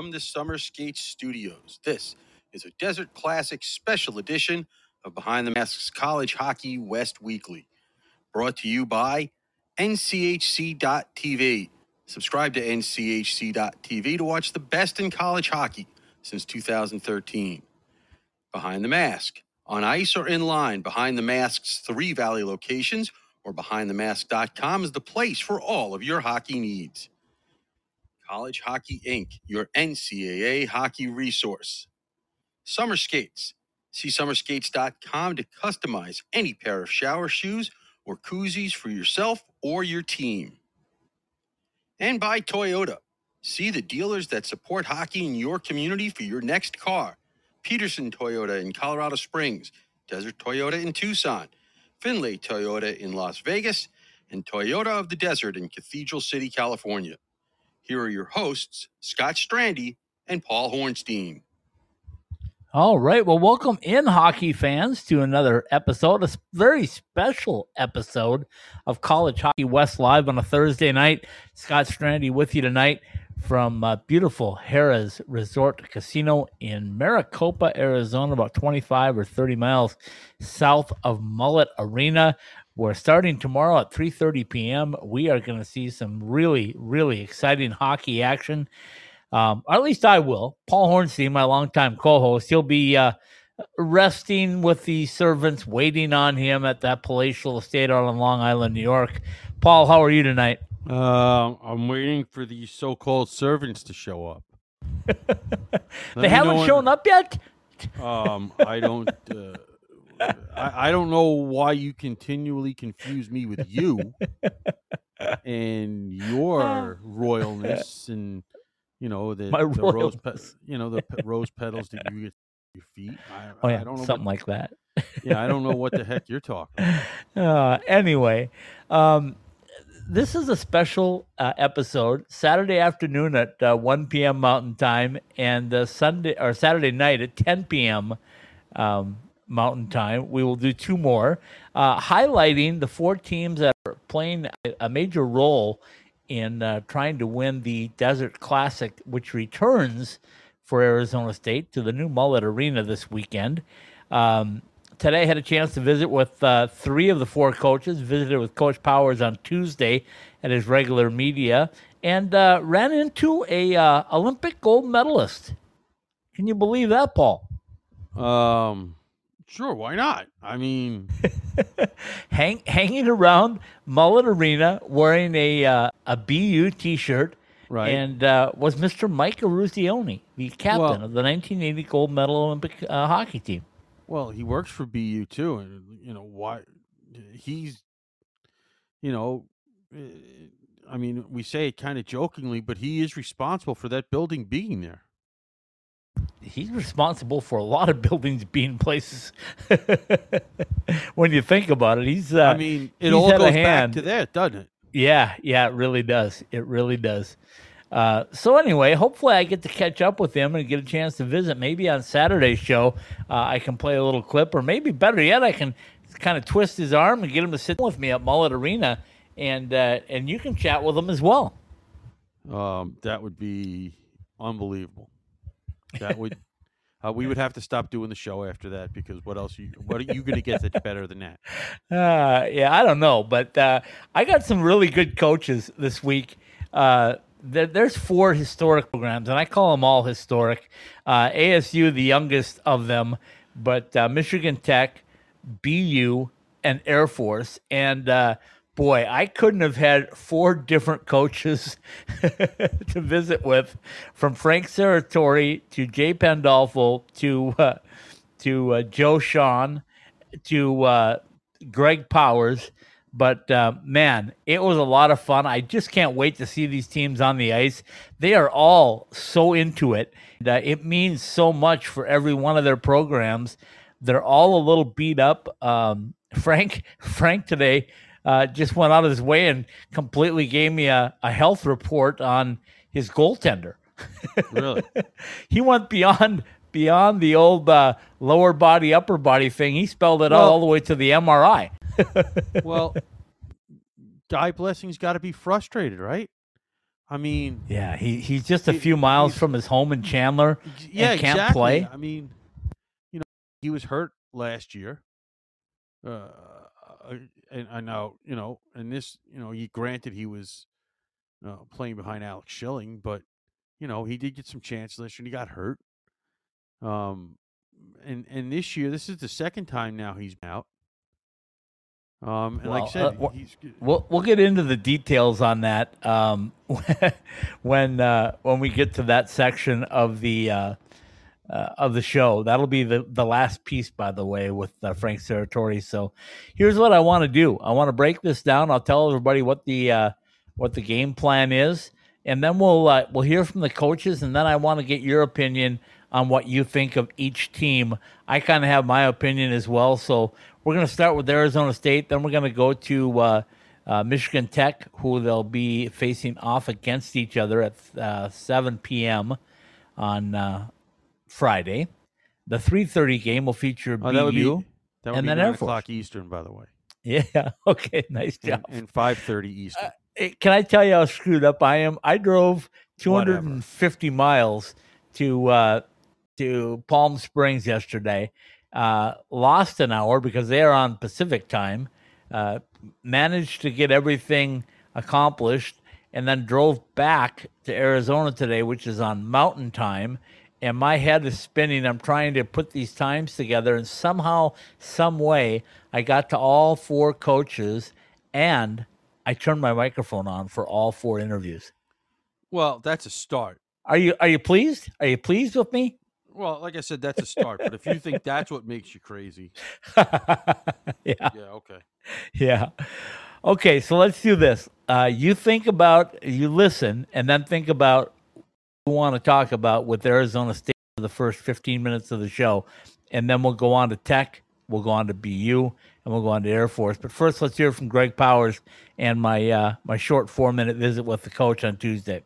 from the Summer Skates Studios. This is a Desert Classic special edition of Behind the Masks College Hockey West Weekly, brought to you by NCHC.TV. Subscribe to NCHC.TV to watch the best in college hockey since 2013. Behind the Mask, on ice or in line, Behind the Mask's three Valley locations or BehindTheMask.com is the place for all of your hockey needs. College Hockey Inc., your NCAA hockey resource. Summer Skates. See summerskates.com to customize any pair of shower shoes or koozies for yourself or your team. And by Toyota. See the dealers that support hockey in your community for your next car. Peterson Toyota in Colorado Springs, Desert Toyota in Tucson, Findlay Toyota in Las Vegas, and Toyota of the Desert in Cathedral City, California. Here are your hosts, Scott Strandy and Paul Hornstein. All right. Well, welcome in, hockey fans, to another episode, a very special episode of College Hockey West Live on a Thursday night. Scott Strandy with you tonight from uh, beautiful Harrah's Resort Casino in Maricopa, Arizona, about 25 or 30 miles south of Mullet Arena. We're starting tomorrow at 3:30 p.m. We are going to see some really, really exciting hockey action. Um, or at least I will. Paul Hornstein, my longtime co-host, he'll be uh, resting with the servants, waiting on him at that palatial estate out on Long Island, New York. Paul, how are you tonight? Uh, I'm waiting for these so-called servants to show up. they haven't shown up yet. Um, I don't. Uh, I, I don't know why you continually confuse me with you and your royalness and you know the, My the rose pe- you know the pe- rose petals that you get your feet. I, Oh yeah, I don't know something what, like that. yeah, I don't know what the heck you're talking. About. Uh, anyway, um, this is a special uh, episode. Saturday afternoon at uh, 1 p.m. Mountain Time, and uh, Sunday or Saturday night at 10 p.m. Um, Mountain Time. We will do two more, uh, highlighting the four teams that are playing a- major role in uh, trying to win the Desert Classic, which returns for Arizona State to the new Mullet Arena this weekend. Um, today I had a chance to visit with uh, three of the four coaches. Visited with Coach Powers on Tuesday at his regular media, and uh, ran into a uh, Olympic gold medalist. Can you believe that, Paul? Um, sure, why not? I mean, Hang, hanging around Mullet Arena wearing a uh, a BU T-shirt, right? and uh, was Mr. Mike Eruzione, the captain Well- of the 1980 gold medal Olympic uh, hockey team. Well, he works for BU too, and you know why he's, you know, eh, I mean, we say it kind of jokingly, but he is responsible for that building being there. he's responsible for a lot of buildings being places. when you think about it, he's. Uh, I mean, it all goes back to that, doesn't it? yeah, yeah, it really does. It really does. Uh, so anyway, hopefully I get to catch up with him and get a chance to visit. Maybe on Saturday's show, uh, I can play a little clip, or maybe better yet, I can kind of twist his arm and get him to sit with me at Mullet Arena, and uh, and you can chat with him as well. Um, that would be unbelievable. That would. Uh, we would have to stop doing the show after that because what else? You, what are you going to get that's better than that? Uh, yeah, I don't know, but uh, I got some really good coaches this week. Uh, there, there's four historic programs, and I call them all historic. Uh, ASU, the youngest of them, but uh, Michigan Tech, BU, and Air Force. And uh, boy, I couldn't have had four different coaches to visit with, from Frank Serratore to Jay Pandolfo to uh, to uh, Joe Shawhan to uh, Greg Powers. But uh, man, it was a lot of fun. I just can't wait to see these teams on the ice. They are all so into it. Uh, it means so much for every one of their programs. They're all a little beat up. Um, Frank, Frank today uh, just went out of his way and completely gave me a, a health report on his goaltender. Really? he went beyond beyond the old uh, lower body upper body thing. He spelled it Well- all the way to the MRI. well, Guy Blessing's got to be frustrated, right? I mean, Yeah, he, he's just a He- few miles from his home in Chandler. yeah, can't exactly. play? I mean, you know, he was hurt last year. Uh, and I know, you know, and this, you know, he granted he was uh, playing behind Alex Schilling, but you know, he did get some chances last year and he got hurt. Um, and and this year, this is the second time now he's out. Um, and like I Well, said, uh, We'll we'll get into the details on that um, when uh, when we get to that section of the uh, uh, of the show. That'll be the the last piece, by the way, with uh, Frank Serratore. So here's what I want to do. I want to break this down. I'll tell everybody what the uh, what the game plan is, and then we'll uh, we'll hear from the coaches, and then I want to get your opinion on what you think of each team. I kind of have my opinion as well. So we're going to start with Arizona State, then we're going to go to uh, uh, Michigan Tech, who they'll be facing off against each other at uh, 7 p.m. on uh, Friday. The 3:30 game will feature oh, that would be that would and be then Air Force. o'clock Eastern, by the way, Yeah. Okay. Nice job. and five thirty Eastern. Hey, Can I tell you how screwed up I am? I drove Whatever. 250 miles to uh, to Palm Springs yesterday. Uh, lost an hour because they are on Pacific time. Uh, managed to get everything accomplished, and then drove back to Arizona today, which is on Mountain time. And my head is spinning. I'm trying to put these times together, and somehow, some way, I got to all four coaches, and I turned my microphone on for all four interviews. well, that's a start. Are you are you pleased? Are you pleased with me? Well, like I said, that's a start. but if you think that's what makes you crazy, yeah, yeah, okay. yeah. Okay, so let's do this. Uh, you think about, you listen, and then think about what you want to talk about with Arizona State for the first 15 minutes of the show. And then we'll go on to Tech, we'll go on to BU, and we'll go on to Air Force. But first, let's hear from Greg Powers and my uh, my short four minute visit with the coach on Tuesday.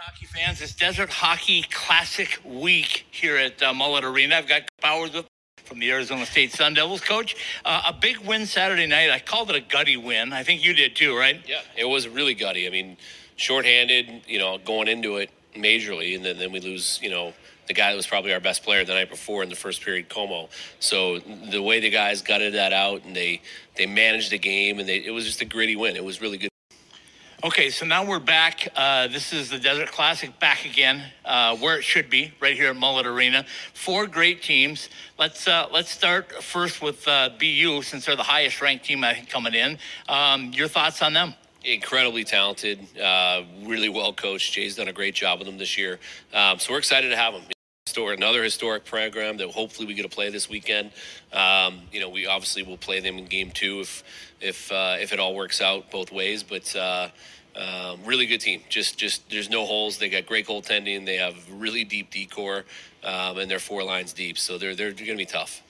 Hockey fans, it's Desert Hockey Classic Week here at uh, Mullet Arena. I've got Powers with from the Arizona State Sun Devils coach. Uh, a big win Saturday night. I called it a gutty win. I think you did too, right? Yeah, it was really gutty. I mean, shorthanded, you know, going into it majorly, and then, then we lose, you know, the guy that was probably our best player the night before in the first period, Como. So the way the guys gutted that out and they they managed the game, and they it was just a gritty win. It was really good. Okay, so now we're back. Uh, this is the Desert Classic back again, uh, where it should be, right here at Mullet Arena. Four great teams. Let's uh, let's start first with uh, BU, since they're the highest ranked team I think coming in. Um, your thoughts on them? incredibly talented, uh, really well coached. Jay's done a great job with them this year, um, so we're excited to have them. Histor- Another historic program that hopefully we get to play this weekend. Um, you know, we obviously will play them in game two if if uh, if it all works out both ways. But uh, um, really good team. Just just there's no holes. They got great goaltending. They have really deep D corps, um, and they're four lines deep. So they're they're going to be tough.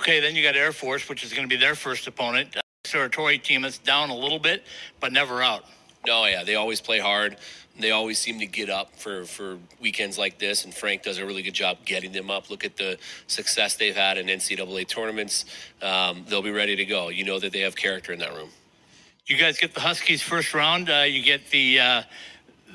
Okay, then you got Air Force, which is going to be their first opponent. Territory team that's down a little bit, but never out. No, yeah, they always play hard. They always seem to get up for, for weekends like this, and Frank does a really good job getting them up. Look at the success they've had in NCAA tournaments. Um, they'll be ready to go. You know that they have character in that room. You guys get the Huskies first round. Uh, you get the, uh,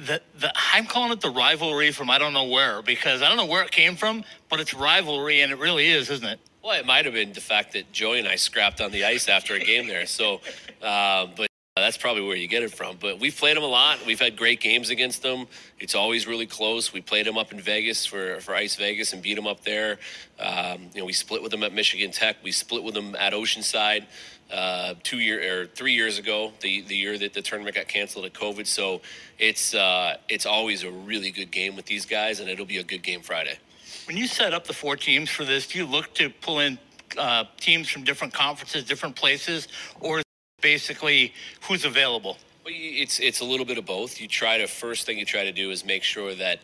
the the I'm calling it the rivalry from I don't know where because I don't know where it came from, but it's rivalry and it really is, isn't it? Well, it might have been the fact that Joey and I scrapped on the ice after a game there. So, uh, but that's probably where you get it from. But we've played them a lot. We've had great games against them. It's always really close. We played them up in Vegas for, for Ice Vegas and beat them up there. Um, you know, we split with them at Michigan Tech. We split with them at Oceanside uh, two year or three years ago, the the year that the tournament got canceled at COVID. So it's uh, it's always a really good game with these guys, and it'll be a good game Friday. When you set up the four teams for this, do you look to pull in uh, teams from different conferences, different places, or basically who's available? Well, it's it's a little bit of both. You try to first thing you try to do is make sure that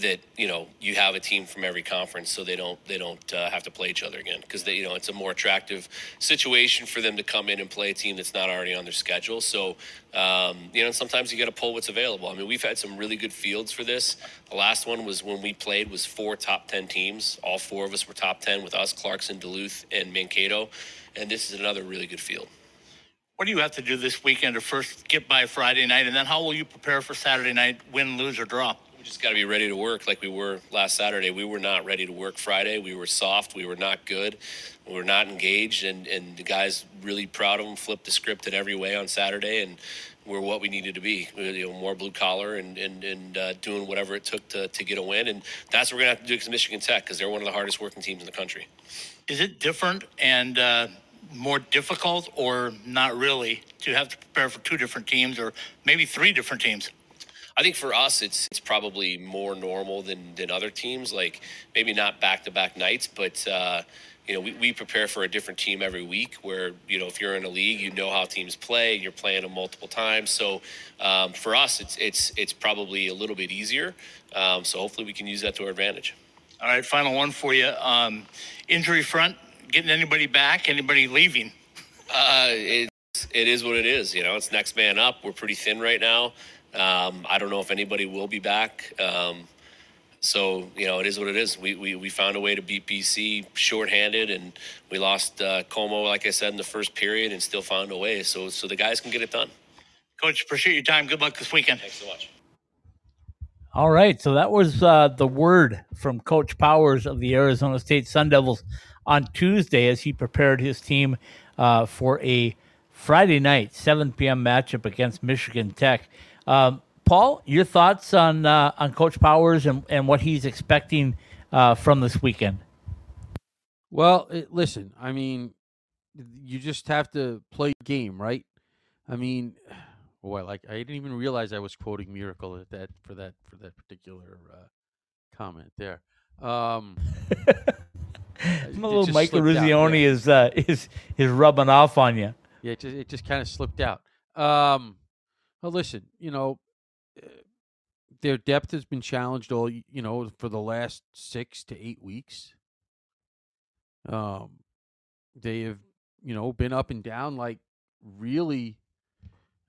that you know you have a team from every conference, so they don't they don't uh, have to play each other again because you know it's a more attractive situation for them to come in and play a team that's not already on their schedule. So um, you know sometimes you got to pull what's available. I mean we've had some really good fields for this. The last one was when we played was four top ten teams. All four of us were top ten with us, Clarkson, Duluth, and Mankato, and this is another really good field. What do you have to do this weekend to first get by Friday night, and then how will you prepare for Saturday night, win, lose, or draw? We just got to be ready to work like we were last Saturday. We were not ready to work Friday. We were soft. We were not good. We were not engaged, and, and the guys really proud of them. Flipped the script in every way on Saturday, and we're what we needed to be. You know, more blue collar and and, and uh, doing whatever it took to, to get a win, and that's what we're gonna have to do against Michigan Tech because they're one of the hardest working teams in the country. Is it different and uh, more difficult, or not really, to have to prepare for two different teams, or maybe three different teams? I think for us, it's it's probably more normal than than other teams. Like maybe not back to back nights, but uh, you know we, we prepare for a different team every week. Where you know if you're in a league, you know how teams play. And you're playing them multiple times. So um, for us, it's it's it's probably a little bit easier. Um, so hopefully we can use that to our advantage. All right, final one for you. Um, injury front, getting anybody back? Anybody leaving? Uh, it's it is what it is. You know, it's next man up. We're pretty thin right now. Um, I don't know if anybody will be back. Um, so you know, it is what it is. We, we we found a way to beat BC shorthanded, and we lost uh, Como, like I said, in the first period, and still found a way. So so the guys can get it done. Coach, appreciate your time. Good luck this weekend. Thanks so much. All right, so that was uh, the word from Coach Powers of the Arizona State Sun Devils on Tuesday as he prepared his team uh, for a Friday night 7 p.m. matchup against Michigan Tech. Um, Paul, your thoughts on uh, on Coach Powers and, and what he's expecting uh, from this weekend? Well, it, listen, I mean, you just have to play game, right? I mean, boy, like I didn't even realize I was quoting Miracle at that for that for that particular uh, comment there. Um, a little Mike Eruzione yeah. is uh, is is rubbing off on you. Yeah, it just, it just kind of slipped out. Um, well, listen, you know, eh, their depth has been challenged all you know for the last six to eight weeks. Um, they have you know been up and down like really.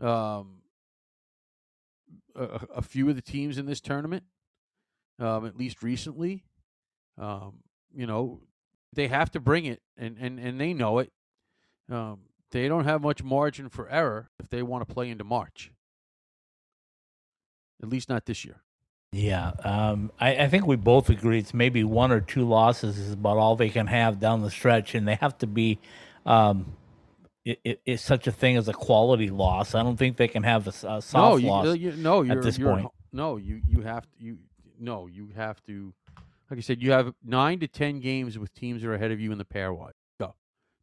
Um, a, a few of the teams in this tournament, um, at least recently, um, you know, they have to bring it, and and and they know it. Um, they don't have much margin for error if they want to play into March. At least not this year. Yeah, um, I, I, think we both agree it's maybe one or two losses is about all they can have down the stretch, and they have to be. Um, it, it, it's such a thing as a quality loss. I don't think they can have a, a soft no, you, loss. You, no, at this point. No, you you have to you no you have to. Like I said, you have nine to ten games with teams that are ahead of you in the pairwise. Go,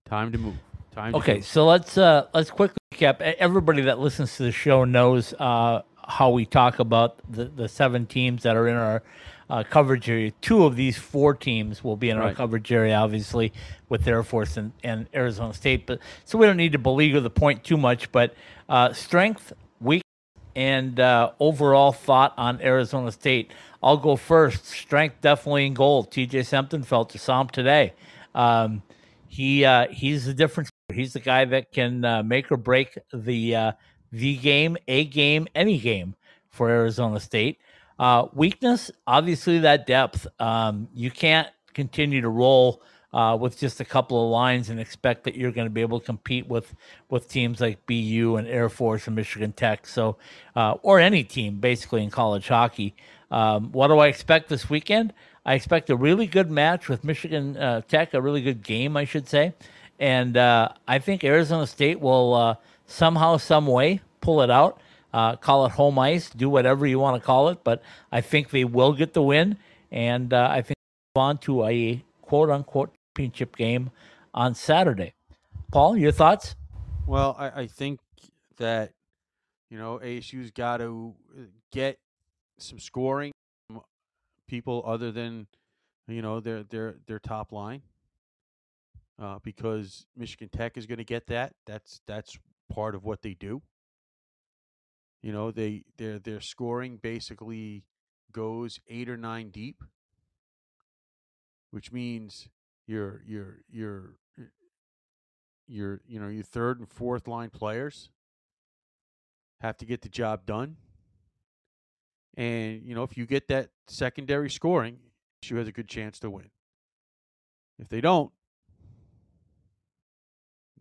time to move. Time. okay, so let's uh let's quickly recap. Everybody that listens to the show knows uh how we talk about the, the seven teams that are in our uh, coverage area. Two of these four teams will be in right. our coverage area, obviously, with Air Force and, and Arizona State. But so we don't need to beleaguer the point too much. But uh, strength, and uh, overall thought on Arizona State. I'll go first. Strength definitely in goal. T.J. Semptimphelter saw him today. Um, he uh, he's the difference. He's the guy that can uh, make or break the uh, the game, a game, any game for Arizona State. Uh, weakness, obviously, that depth. Um, you can't continue to roll uh, with just a couple of lines and expect that you're going to be able to compete with with teams like BU and Air Force and Michigan Tech. So, uh, or any team basically in college hockey. Um, what do I expect this weekend? I expect a really good match with Michigan uh, Tech, a really good game, I should say, and uh, I think Arizona State will uh, somehow, some way pull it out. Uh, call it home ice, do whatever you want to call it, but I think they will get the win, and I think on to a quote unquote championship game on Saturday. Paul, your thoughts? Well, I, I think that you know ASU's got to uh, get some scoring people other than you know their their their top line uh, because Michigan Tech is going to get that. That's that's part of what they do. You know, they their their scoring basically goes eight or nine deep, which means your your your your you know your third and fourth line players have to get the job done. And you know, if you get that secondary scoring, you has a good chance to win. If they don't,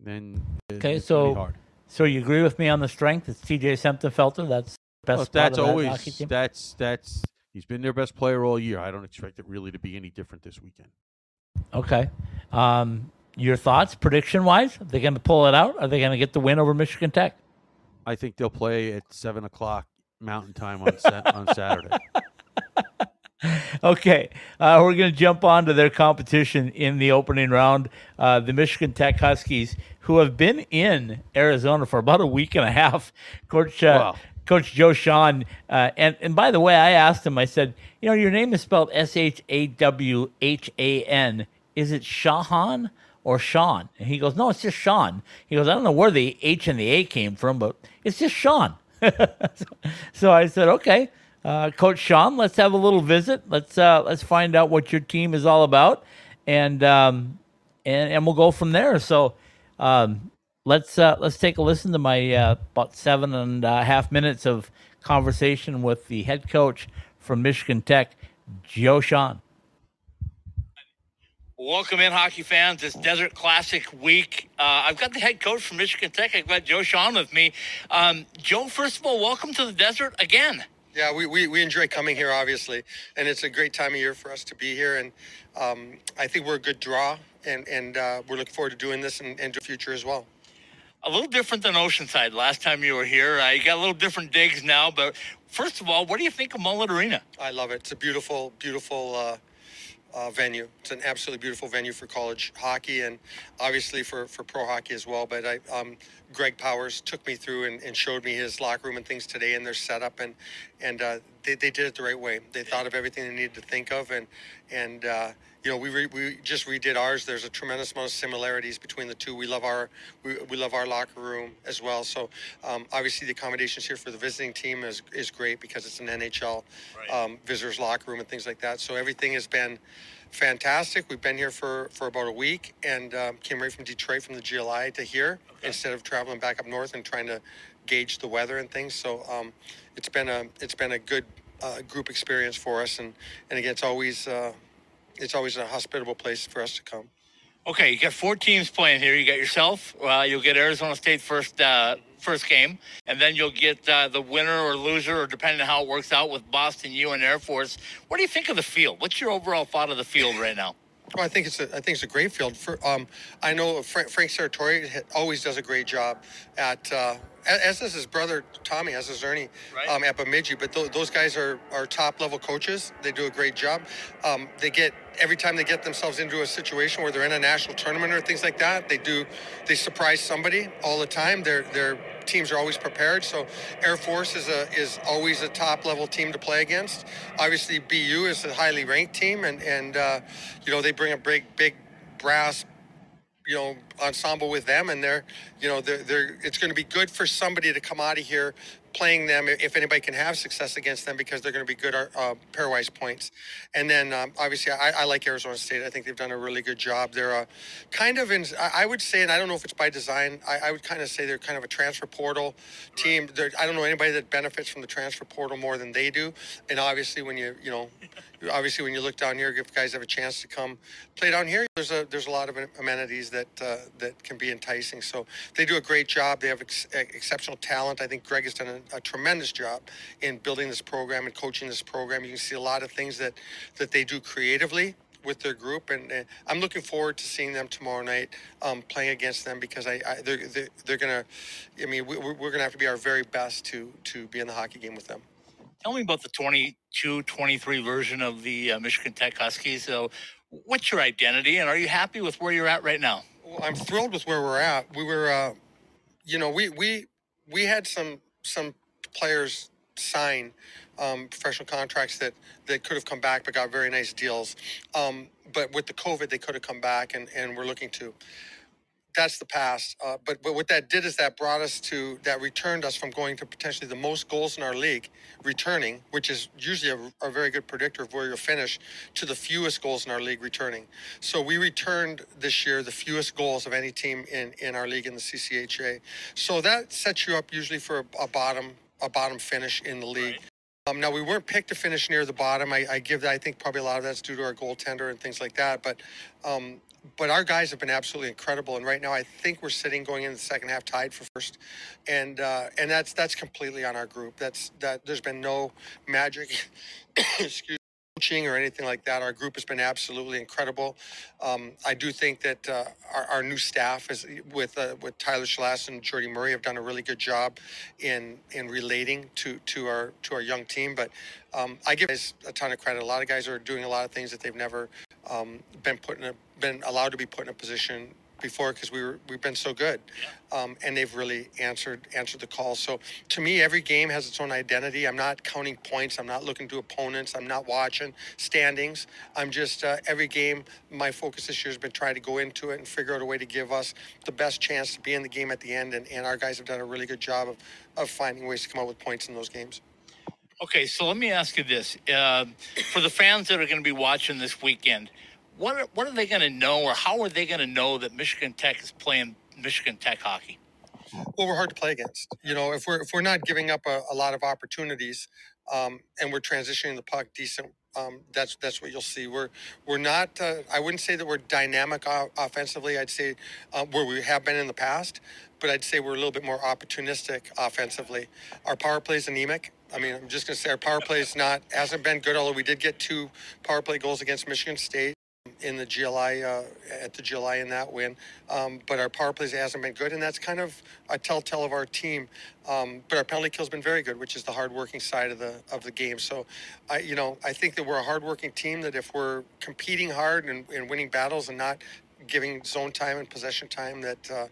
then okay, so So you agree with me on the strength? It's TJ Semptimphelter. That's the best. Well, that's that always that's that's he's been their best player all year. I don't expect it really to be any different this weekend. Okay. Um, your thoughts, prediction wise? Are they going to pull it out? Are they going to get the win over Michigan Tech? I think they'll play at seven o'clock Mountain Time on sa- on Saturday. Okay, uh, we're going to jump on to their competition in the opening round. Uh, the Michigan Tech Huskies, who have been in Arizona for about a week and a half. Coach uh, Wow. Coach Joe Shawhan, uh, and and by the way, I asked him. I said, you know, your name is spelled S H A W H A N. Is it Shahan or Sean? And he goes, no, it's just Sean. He goes, I don't know where the H and the A came from, but it's just Sean. so, I said, okay, uh, Coach Shawhan, let's have a little visit. Let's uh, let's find out what your team is all about, and um, and and we'll go from there. So um, let's uh, let's take a listen to my uh, about seven and a half minutes of conversation with the head coach from Michigan Tech, Joe Shawhan. Welcome in, hockey fans. It's Desert Classic week. Uh, I've got the head coach from Michigan Tech. I've got Joe Shawhan with me. Um, Joe, first of all, welcome to the desert again. Yeah, we, we, we enjoy coming here, obviously, and it's a great time of year for us to be here. And um, I think we're a good draw, and, and uh, we're looking forward to doing this and, and the future as well. A little different than Oceanside last time you were here. Uh, you got a little different digs now, but first of all, what do you think of Mullet Arena? I love it. It's a beautiful, beautiful uh, uh, venue. It's an absolutely beautiful venue for college hockey and obviously for, for pro hockey as well. But I, um, Greg Powers took me through and, and showed me his locker room and things today and their setup, and and uh, they, they did it the right way. They thought of everything they needed to think of, and and uh, you know we re, we just redid ours. There's a tremendous amount of similarities between the two. We love our we, we love our locker room as well. So um, obviously the accommodations here for the visiting team is is great because it's an NHL um, visitors locker room and things like that. So everything has been fantastic. We've been here for, for about a week and um, came right from Detroit from the GLI to here instead of traveling back up north and trying to gauge the weather and things. So um, it's been a it's been a good uh, group experience for us and and again it's always uh, it's always a hospitable place for us to come. Okay, you got four teams playing here. You got yourself. Well, you'll get Arizona State first uh, first game, and then you'll get uh, the winner or loser, or depending on how it works out with Boston U and Air Force. What do you think of the field? What's your overall thought of the field right now? Well, I think it's a, I think it's a great field. For um, I know Frank, Frank Serratore always does a great job at uh, as does his brother Tommy, as does Ernie Right. um, at Bemidji. But th- those guys are, are top level coaches. They do a great job. Um, they get every time they get themselves into a situation where they're in a national tournament or things like that. They do they surprise somebody all the time. Their their teams are always prepared. So Air Force is a is always a top level team to play against. Obviously, BU is a highly ranked team, and and uh, you know they bring a big big brass you know ensemble with them and they're you know they're, they're it's going to be good for somebody to come out of here playing them if anybody can have success against them because they're going to be good uh, pairwise points. And then um, obviously I, I like arizona state. I think they've done a really good job. They're uh, kind of in I, would say and i don't know if it's by design I, I would kind of say they're kind of a transfer portal team. They're, i don't know anybody that benefits from the transfer portal more than they do. And obviously when you you know obviously when you look down here if guys have a chance to come play down here there's a there's a lot of amenities that uh, that can be enticing. So they do a great job. They have ex- exceptional talent. I think greg has done a, a tremendous job in building this program and coaching this program. You can see a lot of things that that they do creatively with their group, and uh, I'm looking forward to seeing them tomorrow night, um, playing against them because I, I they're, they're they're gonna, I mean, we, we're gonna have to be our very best to to be in the hockey game with them. Tell me about the 22 23 version of the uh, Michigan Tech Huskies. So, what's your identity, and are you happy with where you're at right now? Well, I'm thrilled with where we're at. We were, uh, you know, we we we had some some players sign um, professional contracts that that could have come back but got very nice deals. Um, but with the COVID, they could have come back, and and we're looking to. That's the past. Uh, but but what that did is that brought us to that returned us from going to potentially the most goals in our league, returning, which is usually a, a very good predictor of where you'll finish, to the fewest goals in our league returning. So we returned this year the fewest goals of any team in in our league in the CCHA. So that sets you up usually for a, a bottom a bottom finish in the league. Um, now we weren't picked to finish near the bottom. I, I give that. I think probably a lot of that's due to our goaltender and things like that. But um, but our guys have been absolutely incredible. And right now, I think we're sitting going into the second half tied for first, and uh, and that's that's completely on our group. That's that. There's been no magic. excuse coaching or anything like that. Our group has been absolutely incredible. Um, I do think that uh, our, our, new staff is with uh, with Tyler Shelast and Jordy Murray have done a really good job in in relating to to our to our young team. But um, I give guys a ton of credit. A lot of guys are doing a lot of things that they've never um, been put in a been allowed to be put in a position before because we were we've been so good, um, and they've really answered answered the call. So to me, every game has its own identity. I'm not counting points. I'm not looking to opponents. I'm not watching standings. I'm just uh, every game. My focus this year has been trying to go into it and figure out a way to give us the best chance to be in the game at the end. And, and our guys have done a really good job of of finding ways to come up with points in those games. Okay, so let me ask you this: uh, for the fans that are going to be watching this weekend what are, what are they going to know, or how are they going to know that Michigan Tech is playing Michigan Tech hockey? Well, we're hard to play against. You know, if we're if we're not giving up a, a lot of opportunities, um, and we're transitioning the puck decent, um, that's that's what you'll see. We're we're not. Uh, I wouldn't say that we're dynamic o- offensively. I'd say uh, where we have been in the past, but I'd say we're a little bit more opportunistic offensively. Our power play is anemic. I mean, I'm just going to say our power play is not hasn't been good. Although we did get two power play goals against Michigan State in the GLI uh, at the GLI in that win. Um, but our power plays hasn't been good, and that's kind of a telltale of our team. Um, but our penalty kill's been very good, which is the hardworking side of the of the game. So, I you know I think that we're a hardworking team. That if we're competing hard and, and winning battles and not giving zone time and possession time, that uh,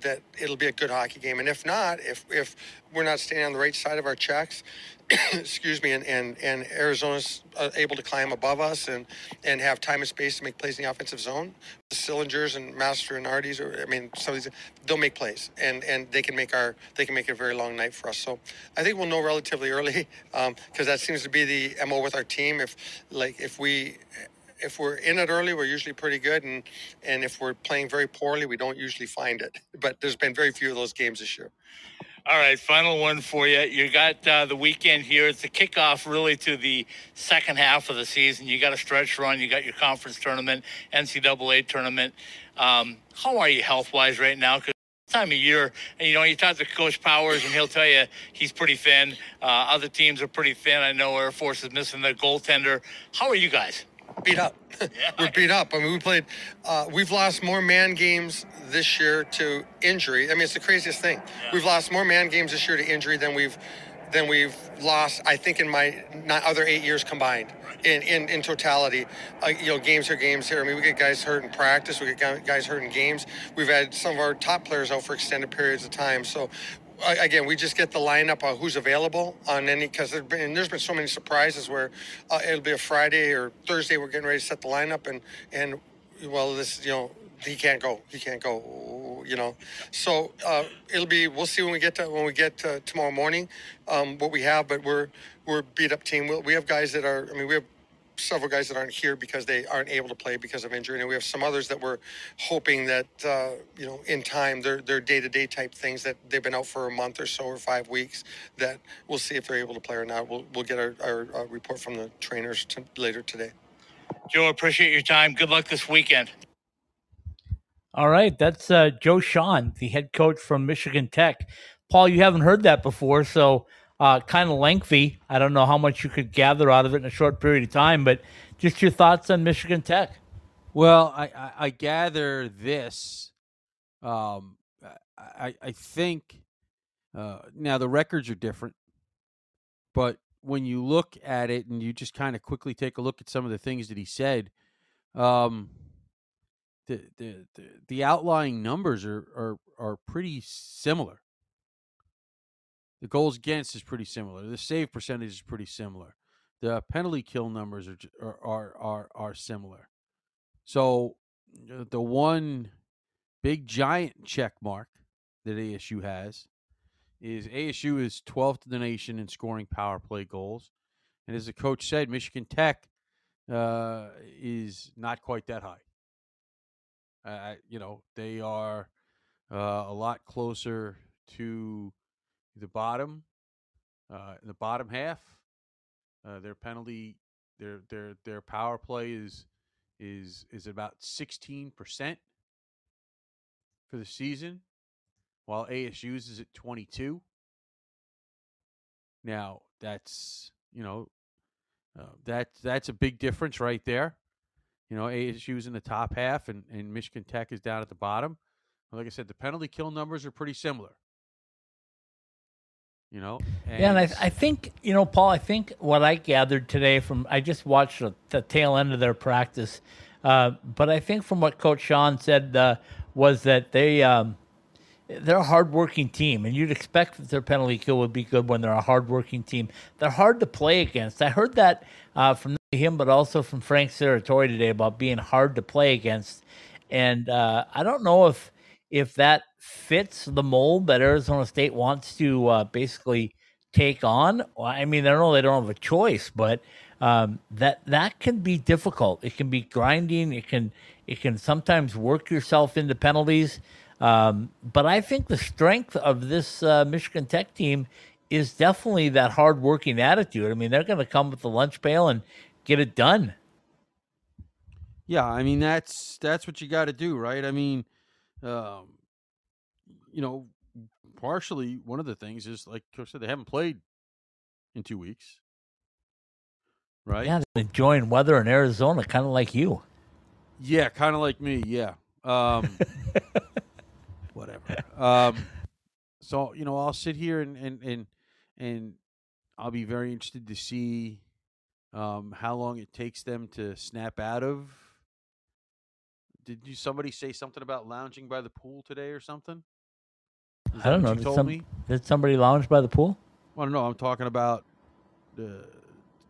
that it'll be a good hockey game. And if not, if if we're not standing on the right side of our checks, excuse me, and, and, and Arizona's uh, able to climb above us and, and have time and space to make plays in the offensive zone. The Sillingers and Master and Arties, or I mean, some of these, they'll make plays, and, and they can make our they can make it a very long night for us. So I think we'll know relatively early because um, that seems to be the mo with our team. If like if we if we're in it early, we're usually pretty good, and and if we're playing very poorly, we don't usually find it. But there's been very few of those games this year. All right, final one for you. You got uh, the weekend here. It's the kickoff, really, to the second half of the season. You got a stretch run. You got your conference tournament, NCAA tournament. Um, how are you health wise right now? Because time of year, and you know, you talk to Coach Powers, and he'll tell you he's pretty thin. Uh, other teams are pretty thin. I know Air Force is missing their goaltender. How are you guys? Beat up. We're beat up. I mean, we played. Uh, we've lost more man games this year to injury. I mean, it's the craziest thing. Yeah. We've lost more man games this year to injury than we've than we've lost. I think in my not other eight years combined. In, in, in totality, uh, you know, games here, games here. I mean, we get guys hurt in practice. We get guys hurt in games. We've had some of our top players out for extended periods of time. So again, we just get the lineup of who's available on any because there's been there's been so many surprises where uh, it'll be a Friday or Thursday we're getting ready to set the lineup and and well this you know he can't go he can't go you know. So uh, it'll be we'll see when we get to when we get to tomorrow morning um, what we have but we're we're beat up team. We we have guys that are I mean we have several guys that aren't here because they aren't able to play because of injury, and we have some others that we're hoping that uh, you know in time they're they're day to day type things that they've been out for a month or so or five weeks that we'll see if they're able to play or not. We'll we'll get our, our, our report from the trainers to, later today. Joe, appreciate your time. Good luck this weekend. All right, that's uh, Joe Shawhan, the head coach from Michigan Tech. Paul, you haven't heard that before, so uh, kind of lengthy. I don't know how much you could gather out of it in a short period of time, but just your thoughts on Michigan Tech. Well, I, I, I gather this. Um, I, I think uh, now the records are different, but when you look at it and you just kind of quickly take a look at some of the things that he said, um, the, the the the outlying numbers are are are pretty similar. The goals against is pretty similar. The save percentage is pretty similar. The penalty kill numbers are are are are, similar. So the one big giant check mark that ASU has is ASU is 12th in the nation in scoring power play goals. And as the coach said, Michigan Tech uh, is not quite that high. Uh, you know, they are uh, a lot closer to the bottom, uh, the bottom half Uh, their penalty, their their their power play is is is about sixteen percent for the season, while ASU's is at twenty two. Now that's you know uh, that that's a big difference right there. You know, ASU's in the top half, and and Michigan Tech is down at the bottom. Like I said, the penalty kill numbers are pretty similar. You know, yeah, and I, I think you know, Paul. I think what I gathered today from I just watched the, the tail end of their practice, uh, but I think from what Coach Shawhan said uh, was that they um, they're a hardworking team, and you'd expect that their penalty kill would be good when they're a hardworking team. They're hard to play against. I heard that uh, from him, but also from Frank Serratore today about being hard to play against, and uh, I don't know if if that fits the mold that Arizona State wants to uh, basically take on. I mean, I don't know they don't have a choice, but um, that that can be difficult. It can be grinding. It can it can sometimes work yourself into penalties. Um, but I think the strength of this uh, Michigan Tech team is definitely that hardworking attitude. I mean, they're going to come with the lunch pail and get it done. Yeah, I mean that's that's what you got to do, right? I mean, um, you know, partially one of the things is like Coach said, they haven't played in two weeks, right? Yeah, they're enjoying weather in Arizona, kind of like you. Yeah, kind of like me. Yeah. Um, whatever. Um, so you know, I'll sit here and and and and I'll be very interested to see um, how long it takes them to snap out of. Did you somebody say something about lounging by the pool today or something? Is I don't know. Did, some, did, somebody lounge by the pool? I don't know. I'm talking about the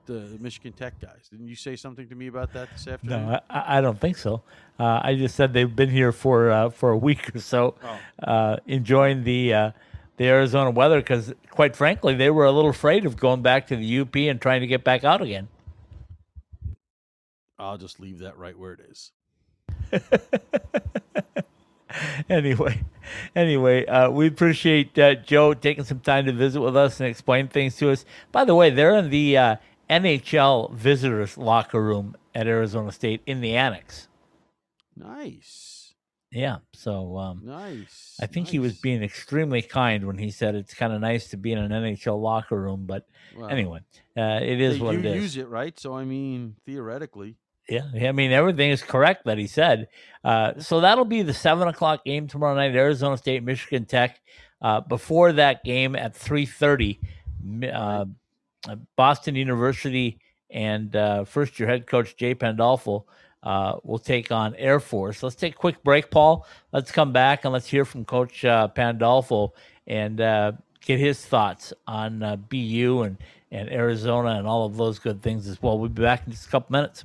the Michigan Tech guys. Didn't you say something to me about that this afternoon? No, I, I don't think so. Uh, I just said they've been here for uh, for a week or so, oh. uh, enjoying the uh, the Arizona weather. Because quite frankly, they were a little afraid of going back to the UP and trying to get back out again. I'll just leave that right where it is. anyway, anyway, uh, we appreciate uh, Joe taking some time to visit with us and explain things to us. By the way, they're in the uh, NHL visitors locker room at Arizona State in the annex. Nice. Yeah. So um, nice. I think nice. he was being extremely kind when he said it's kind of nice to be in an NHL locker room. But well, anyway, uh, it is what it is. You use it right. So I mean, theoretically. Yeah, I mean everything is correct that he said. Uh, so that'll be the seven o'clock game tomorrow night, Arizona State, Michigan Tech. Uh, before that game at three thirty, uh, Boston University and uh, first year head coach Jay Pandolfo uh, will take on Air Force. Let's take a quick break, Paul. Let's come back and let's hear from Coach uh, Pandolfo and uh, get his thoughts on uh, BU and, and Arizona and all of those good things as well. We'll be back in just a couple minutes.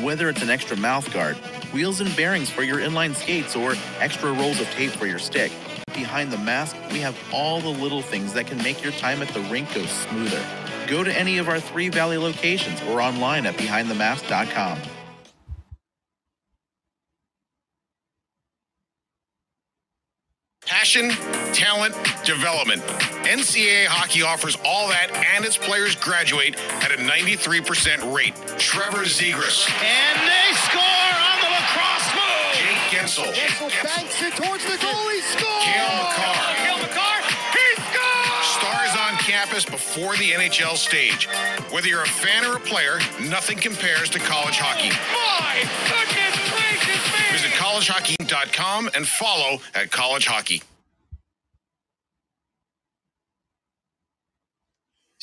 Whether it's an extra mouth guard, wheels and bearings for your inline skates, or extra rolls of tape for your stick, behind the mask, we have all the little things that can make your time at the rink go smoother. Go to any of our three Valley locations or online at behindthemask.com. Passion, talent, development. NCAA hockey offers all that, and its players graduate at a 93% rate. Trevor Zegras. And they score on the lacrosse move. Jake Guentzel. Guentzel banks it towards the goal. He scores. Cale Makar. Cale Makar. He scores. Stars on campus before the NHL stage. Whether you're a fan or a player, nothing compares to college hockey. Oh, my goodness gracious me. Visit collegehockey.com and follow at College Hockey.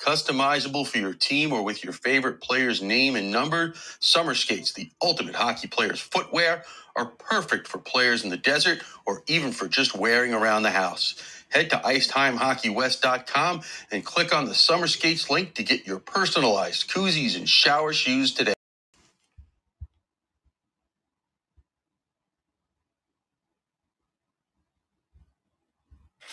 Customizable for your team or with your favorite player's name and number, Summer Skates, the ultimate hockey player's footwear, are perfect for players in the desert or even for just wearing around the house. Head to IceTimeHockeyWest.com and click on the Summer Skates link to get your personalized koozies and shower shoes today.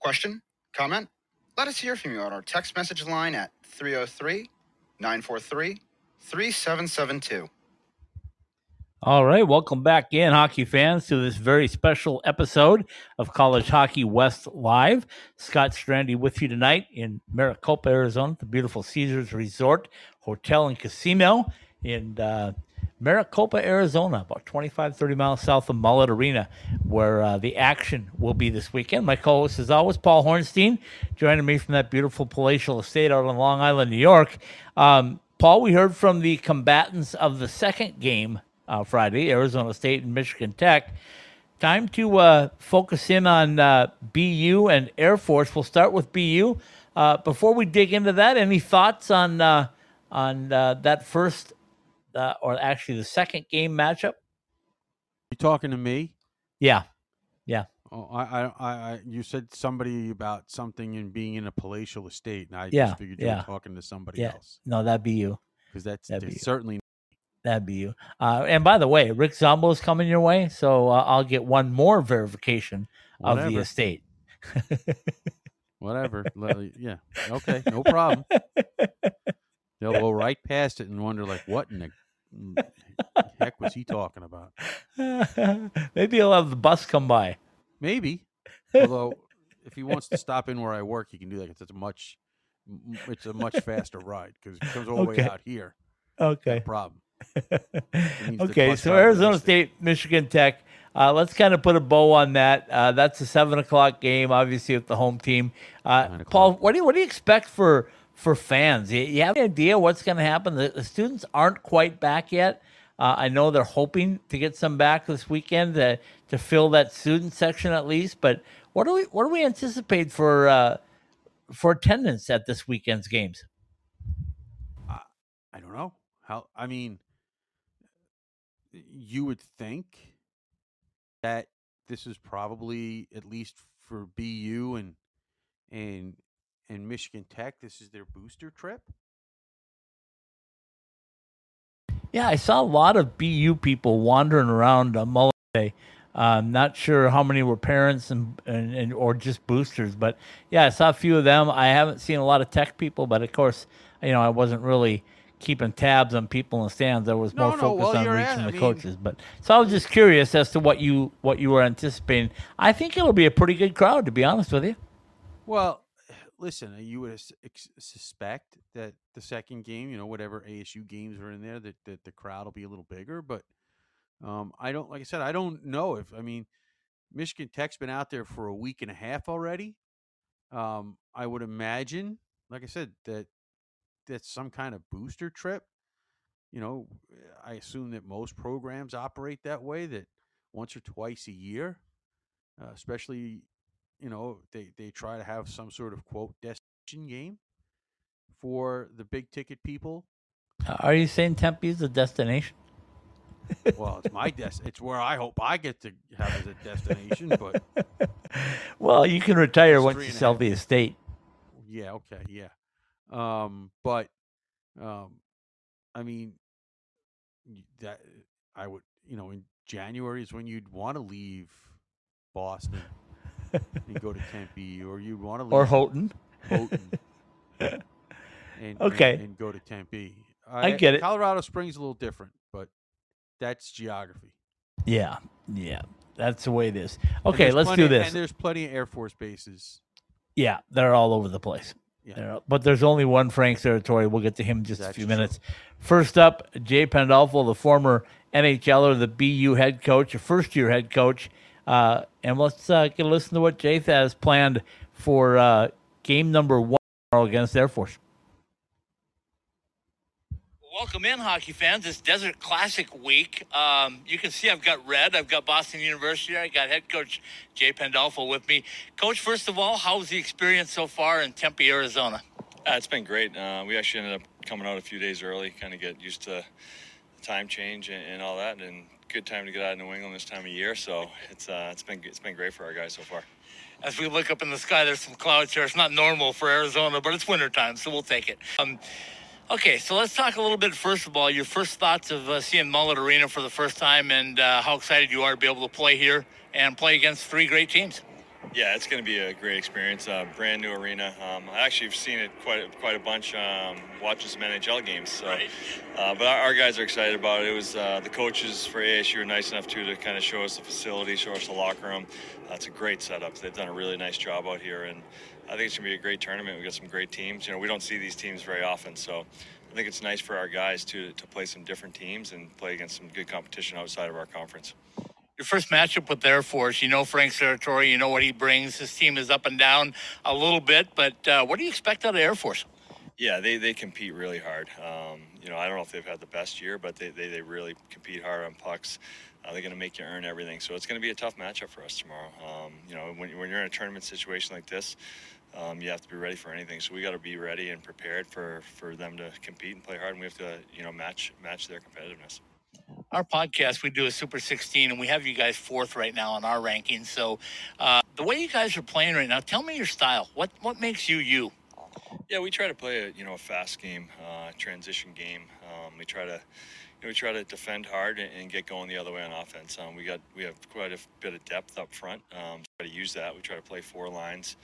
Question? Comment? Let us hear from you on our text message line at 303 943 3772. All right, welcome back in, hockey fans, to this very special episode of College Hockey West Live. Scott Strandy with you tonight in Maricopa, Arizona, the beautiful Caesars Resort Hotel and Casino in uh, Maricopa, Arizona, about 25, 30 miles south of Mullet Arena, where uh, the action will be this weekend. My co host, as always, Paul Hornstein, joining me from that beautiful palatial estate out on Long Island, New York. Um, Paul, we heard from the combatants of the second game uh, Friday, Arizona State and Michigan Tech. Time to uh, focus in on uh, BU and Air Force. We'll start with BU. Uh, before we dig into that, any thoughts on uh, on that first, uh, or actually the second game matchup? You talking to me? Yeah, yeah. Oh, I, I, I, you said somebody about something and being in a palatial estate, and I Yeah, just figured you yeah. were talking to somebody Yeah. else No, that'd be you. because that's, That'd be you. certainly That'd be you. Uh, and by the way, Rick Zombo is coming your way, so uh, I'll get one more verification of the estate. whatever. Yeah, okay, no problem. They'll go right past it and wonder, like, what in the heck was he talking about? Maybe he'll have the bus come by. Maybe. Although, if he wants to stop in where I work, he can do that. it's a much, it's a much faster ride because it comes all the Okay. way out here. Okay. No problem. okay, so Arizona State, Michigan Tech. Uh, let's kind of put a bow on that. Uh, that's a seven o'clock game, obviously with the home team. Uh, Paul, what do you what do you expect for for fans? You, you have any idea what's going to happen? The, the students aren't quite back yet. Uh, I know they're hoping to get some back this weekend to, to fill that student section at least. But what do we what do we anticipate for uh, for attendance at this weekend's games? I don't know how. I mean, you would think that this is probably at least for BU and and and Michigan Tech. This is their booster trip. Yeah, I saw a lot of BU people wandering around uh, Day. I'm not sure how many were parents and, and, and or just boosters, but yeah, I saw a few of them. I haven't seen a lot of tech people, but of course, you know, I wasn't really keeping tabs on people in the stands. I was No, more no, focused well, on reaching at- I the mean- coaches. But so I was just curious as to what you what you were anticipating. I think it'll be a pretty good crowd, to be honest with you. Well, listen, uh, you would suspect that the second game, you know, whatever ASU games are in there, that, that the crowd will be a little bigger. But um, I don't, like I said, I don't know if, I mean, Michigan Tech's been out there for a week and a half already. Um, I would imagine, like I said, that that's some kind of booster trip. You know, I assume that most programs operate that way, that once or twice a year, uh, especially you know they they try to have some sort of quote destination game for the big ticket people Are you saying Tempe is a destination? well it's my des it's where i hope i get to have as a destination but Well, you can retire once you sell the estate. yeah okay yeah um but um i mean that i would you know in january is when you'd want to leave boston and go to tempe or you'd want to leave Or Houghton. Houghton and, and- Okay. and, go to Tempe. Uh, I get it. Colorado Springs is a little different, but that's geography. Yeah, yeah. That's the way it is. Okay, let's plenty- do this. And there's plenty of Air Force bases. Yeah, they're all over the place. Yeah. But there's only one Frank Serratore. We'll get to him in just a few true. minutes. First up, Jay Pandolfo, the former NHLer, the BU head coach, a first year head coach. Uh, and let's uh, get a listen to what Jay has planned for uh, game number one tomorrow against Air Force. Welcome in, hockey fans. It's Desert Classic week. Um, you can see I've got red. I've got Boston University. I got head coach Jay Pandolfo with me. Coach, first of all, how's the experience so far in Tempe, Arizona? Uh, it's been great. Uh, we actually ended up coming out a few days early, kind of get used to the time change and, and all that, and good time to get out of New England this time of year. So it's uh, it's been it's been great for our guys so far. As we look up in the sky, there's some clouds here. It's not normal for Arizona, but it's wintertime, so we'll take it. Um, okay, so let's talk a little bit, first of all, your first thoughts of uh, seeing Mullet Arena for the first time and uh, how excited you are to be able to play here and play against three great teams. Yeah, it's going to be a great experience. Uh, brand new arena. Um, I actually have seen it quite a, quite a bunch um, watching some NHL games. So, uh, but our, our guys are excited about it. It was uh, the coaches for ASU were nice enough too to kind of show us the facility, show us the locker room. Uh, it's a great setup. They've done a really nice job out here, and I think it's going to be a great tournament. We got some great teams. You know, we don't see these teams very often, so I think it's nice for our guys to to play some different teams and play against some good competition outside of our conference. Your first matchup with Air Force, you know Frank Serratore, you know what he brings. His team is up and down a little bit, but uh, what do you expect out of Air Force? Yeah, they, they compete really hard. Um, you know, I don't know if they've had the best year, but they, they, they really compete hard on pucks. Uh, they're going to make you earn everything. So it's going to be a tough matchup for us tomorrow. Um, you know, when, when you're in a tournament situation like this, um, you have to be ready for anything. So we got to be ready and prepared for, for them to compete and play hard, and we have to, you know, match match their competitiveness. Our podcast, we do a Super 16, and we have you guys fourth right now on our rankings. So, uh, the way you guys are playing right now, tell me your style. What what makes you you? Yeah, we try to play a you know a fast game, uh, transition game. Um, we try to you know, we try to defend hard and, and get going the other way on offense. Um, we got we have quite a bit of depth up front. Um, so try to use that. We try to play four lines.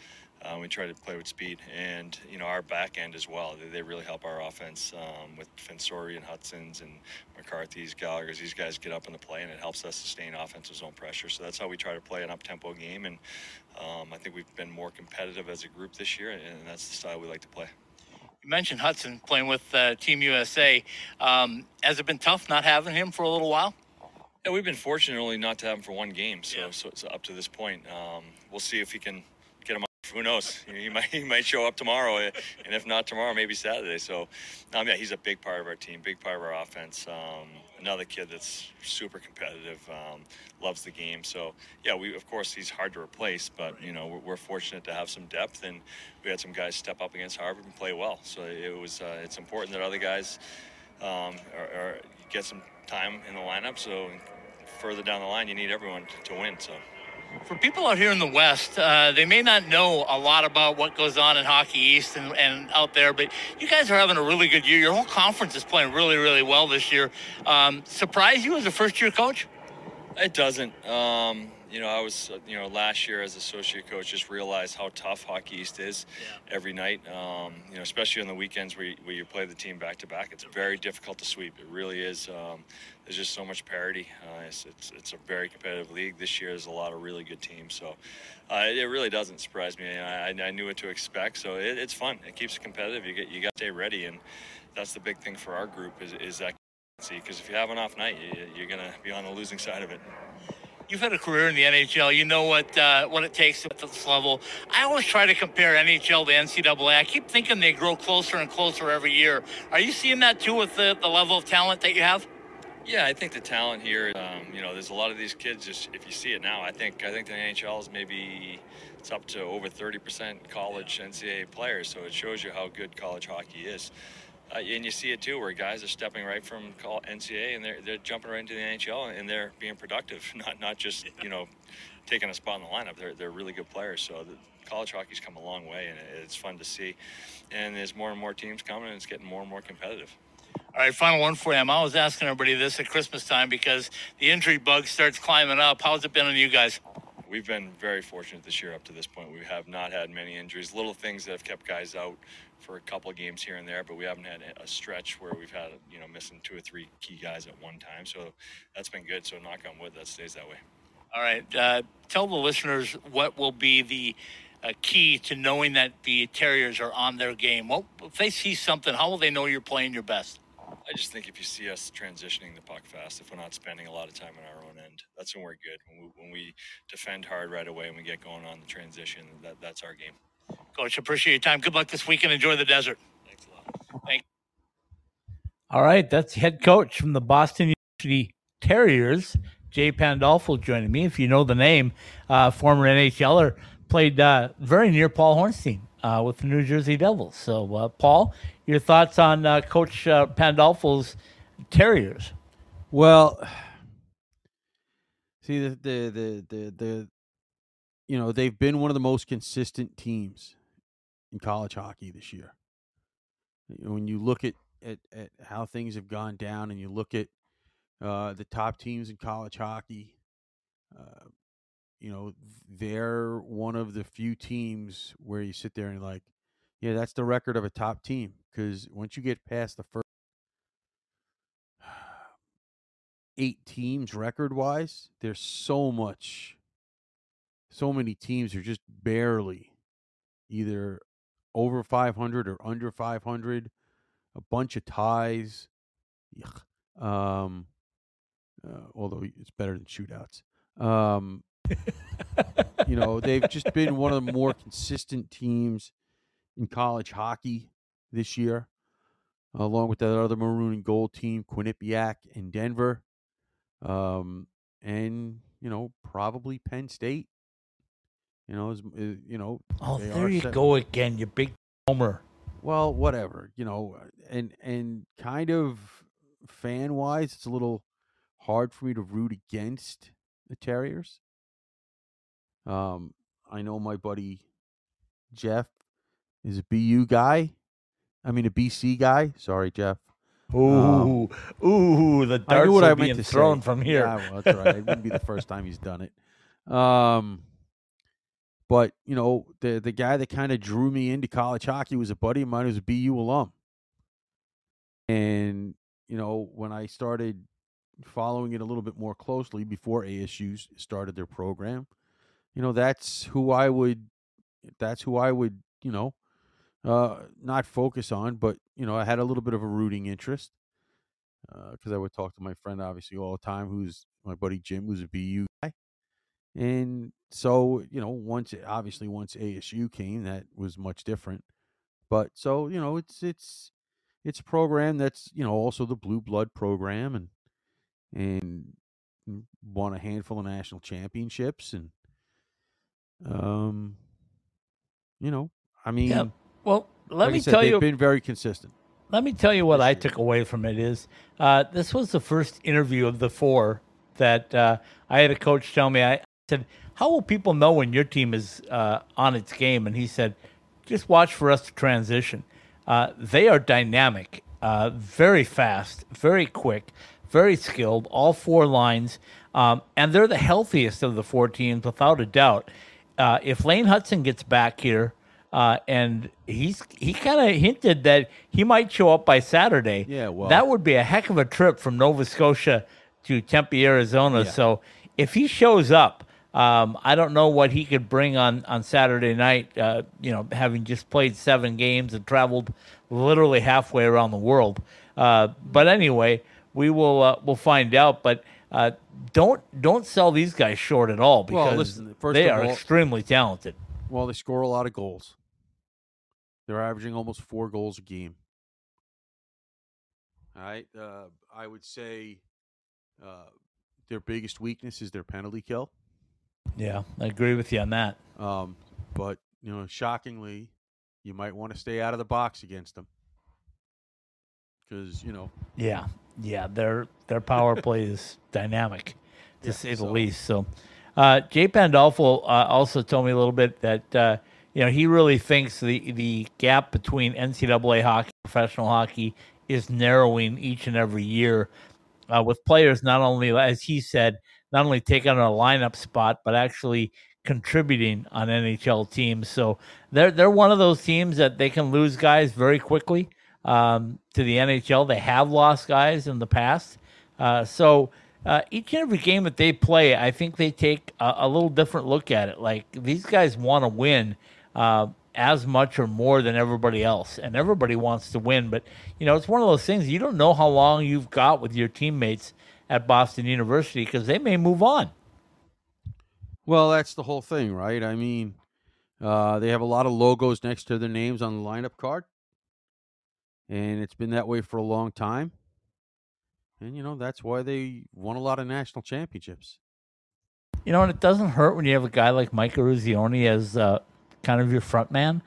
Um, we try to play with speed, and you know our back end as well. They, they really help our offense um, with Fensore and Hutson's and McCarthy's, Gallagher's. These guys get up in the play, and it helps us sustain offensive zone pressure. So that's how we try to play an up-tempo game, and um, I think we've been more competitive as a group this year, and that's the style we like to play. You mentioned Hudson playing with uh, Team USA. Um, has it been tough not having him for a little while? Yeah, we've been fortunate only not to have him for one game, so so, so up to this point, um, we'll see if he can. Up. Who knows? He might he might show up tomorrow, eh, and if not tomorrow, maybe Saturday. So, um, yeah, he's a big part of our team, big part of our offense. Um, another kid that's super competitive, um, loves the game. So, yeah, we of course he's hard to replace, but you know we're, we're fortunate to have some depth, and we had some guys step up against Harvard and play well. So it was uh, it's important that other guys um, are, are get some time in the lineup. So further down the line, you need everyone to, to win. So. For people out here in the West, uh, they may not know a lot about what goes on in Hockey East and, and out there, but you guys are having a really good year. Your whole conference is playing really, really well this year. Um, surprise you as a first year coach? It doesn't. Um, you know, I was, uh, you know, last year as associate coach, just realized how tough Hockey East is every night. Um, you know, especially on the weekends where you, where you play the team back to back. It's very difficult to sweep. It really is. Um, there's just so much parity. Uh, it's, it's, it's a very competitive league. This year, there's a lot of really good teams. So uh, it really doesn't surprise me. I, I knew what to expect. So it, it's fun. It keeps it competitive. You get you got to stay ready, and that's the big thing for our group is, is that because if you have an off night, you, you're going to be on the losing side of it. You've had a career in the NHL. You know what uh, what it takes at this level. I always try to compare NHL to NCAA. I keep thinking they grow closer and closer every year. Are you seeing that too with the, the level of talent that you have? Yeah, I think the talent here, um, you know, there's a lot of these kids. Just if you see it now, I think I think the NHL is maybe it's up to over 30% college NCAA players. So it shows you how good college hockey is. Uh, and you see it too, where guys are stepping right from call NCAA and they're they're jumping right into the NHL and they're being productive, not not just you know taking a spot in the lineup. They're they're really good players. So the college hockey's come a long way, and it's fun to see. And there's more and more teams coming, and it's getting more and more competitive. All right, final one for you. I'm always asking everybody this at Christmas time because the injury bug starts climbing up. How's it been on you guys? We've been very fortunate this year up to this point. We have not had many injuries, little things that have kept guys out for a couple of games here and there, but we haven't had a stretch where we've had, you know, missing two or three key guys at one time. So that's been good. So knock on wood, that stays that way. All right. Uh, tell the listeners what will be the uh, key to knowing that the Terriers are on their game. Well, if they see something, how will they know you're playing your best? I just think if you see us transitioning the puck fast, if we're not spending a lot of time on our own end, that's when we're good. When we, when we defend hard right away and we get going on the transition, that, that's our game. Coach, appreciate your time. Good luck this weekend. And enjoy the desert. Thanks a lot. Thank All right, that's head coach from the Boston University Terriers, Jay Pandolfo, joining me. If you know the name, uh, former NHLer, played uh, very near Paul Hornstein uh, with the New Jersey Devils. So, uh, Paul, your thoughts on uh, Coach uh, Pandolfo's Terriers? Well, see the the the the, the you know they've been one of the most consistent teams in college hockey this year. When you look at at, at how things have gone down, and you look at uh, the top teams in college hockey, uh, you know they're one of the few teams where you sit there and like, yeah, that's the record of a top team. Because once you get past the first eight teams record wise, there's so much, so many teams are just barely either over 500 or under 500, a bunch of ties. Um, uh, although it's better than shootouts. Um, you know, they've just been one of the more consistent teams in college hockey this year, along with that other maroon and gold team, Quinnipiac in Denver um, and you know probably Penn State. You know, is, is you know. Oh, there you go again, you big homer. Well, whatever you know, and and kind of fan wise, it's a little hard for me to root against the Terriers. Um, I know my buddy Jeff is a BU guy. I mean a BC guy. Sorry, Jeff. Ooh, ooh, the Um, I darts knew what I meant being to thrown say. from here. Yeah, well, that's right. It wouldn't be the first time he's done it. Um, but you know, the the guy that kind of drew me into college hockey was a buddy of mine who's a BU alum. And you know, when I started following it a little bit more closely before ASU started their program, you know, that's who I would that's who I would, you know, uh not focus on, but you know, I had a little bit of a rooting interest because I would talk to my friend obviously all the time, who's my buddy Jim, who's a BU guy, and so you know, once obviously once ASU came, that was much different. But so you know, it's it's it's a program that's you know also the blue blood program, and and won a handful of national championships, and um, you know, I mean, Yeah. Well, let like me said, tell they've you. been very consistent. Let me tell you what I took away from it is uh, this was the first interview of the four that uh, I had a coach tell me. I said, "How will people know when your team is uh, on its game?" And he said, "Just watch for us to transition. Uh, they are dynamic, uh, very fast, very quick, very skilled. All four lines, um, and they're the healthiest of the four teams without a doubt. Uh, if Lane Hutson gets back here." Uh, and he's he kind of hinted that he might show up by Saturday. Yeah, well- that would be a heck of a trip from Nova Scotia to Tempe, Arizona. Yeah. So if he shows up, um, I don't know what he could bring on on Saturday night. Uh, you know, having just played seven games and traveled literally halfway around the world. Uh, but anyway, we will uh, we'll find out. But uh, don't don't sell these guys short at all because Well, listen, they are all- extremely talented. Well, they score a lot of goals. They're averaging almost four goals a game. All right. Uh, I would say uh, their biggest weakness is their penalty kill. Yeah, I agree with you on that. Um, but, you know, shockingly, you might want to stay out of the box against them. Because, you know, Yeah, yeah, their their power play is dynamic, to Yeah, say the so- least. So, uh, Jay Pandolfo uh, also told me a little bit that uh, you know he really thinks the the gap between NCAA hockey, and professional hockey, is narrowing each and every year, uh, with players not only, as he said, not only taking a lineup spot, but actually contributing on NHL teams. So they're they're one of those teams that they can lose guys very quickly um, to the NHL. They have lost guys in the past. Uh, so uh, each and every game that they play, I think they take a, a little different look at it. Like these guys want to win uh, as much or more than everybody else, and everybody wants to win. But you know, it's one of those things you don't know how long you've got with your teammates at Boston University because they may move on. Well, that's the whole thing, right? I mean, uh, they have a lot of logos next to their names on the lineup card, and it's been that way for a long time. And you know that's why they won a lot of national championships. You know, and it doesn't hurt when you have a guy like Mike Eruzione as uh, kind of your front man.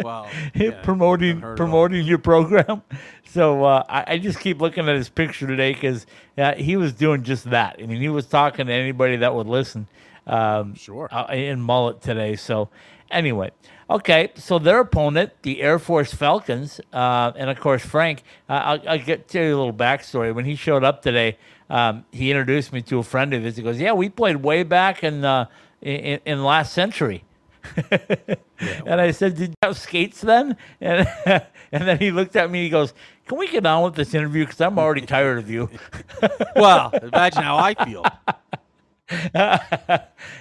Wow, yeah, promoting doesn't hurt at all. promoting your program. So uh, I, I just keep looking at his picture today because uh, he was doing just that. I mean, he was talking to anybody that would listen. Um, sure. Uh, in mullet today. So anyway, okay. So their opponent, the Air Force Falcons, uh, and of course Frank. Uh, I'll, I'll get to you a little backstory. When he showed up today, um, he introduced me to a friend of his. He goes, "Yeah, we played way back in uh, in, in last century." and I said, "Did you have skates then?" And and then he looked at me. He goes, "Can we get on with this interview? Because I'm already tired of you." Well, imagine how I feel.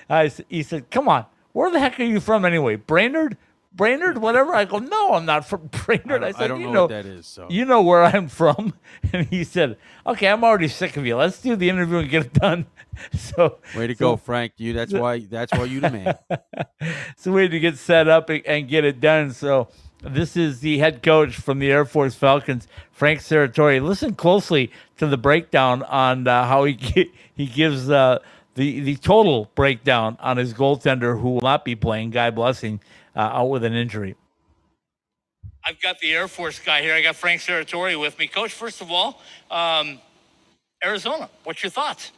I, he said, "Come on, where the heck are you from anyway? Brainerd, Brainerd, whatever." I go, "No, I'm not from Brainerd." I, I said, don't "You know know what that is, so." You know where I'm from?" And he said, "Okay, I'm already sick of you. Let's do the interview and get it done." So Way to so- go, Frank. You. That's why. That's why you the man. so we had to get set up and, and get it done. So this is the head coach from the Air Force Falcons, Frank Serratore. Listen closely to the breakdown on uh, how he he gives uh, the the total breakdown on his goaltender who will not be playing, Guy Blessing, uh, out with an injury. I've got the Air Force guy here. I got Frank Serratore with me. Coach, first of all, um, Arizona, what's your thoughts?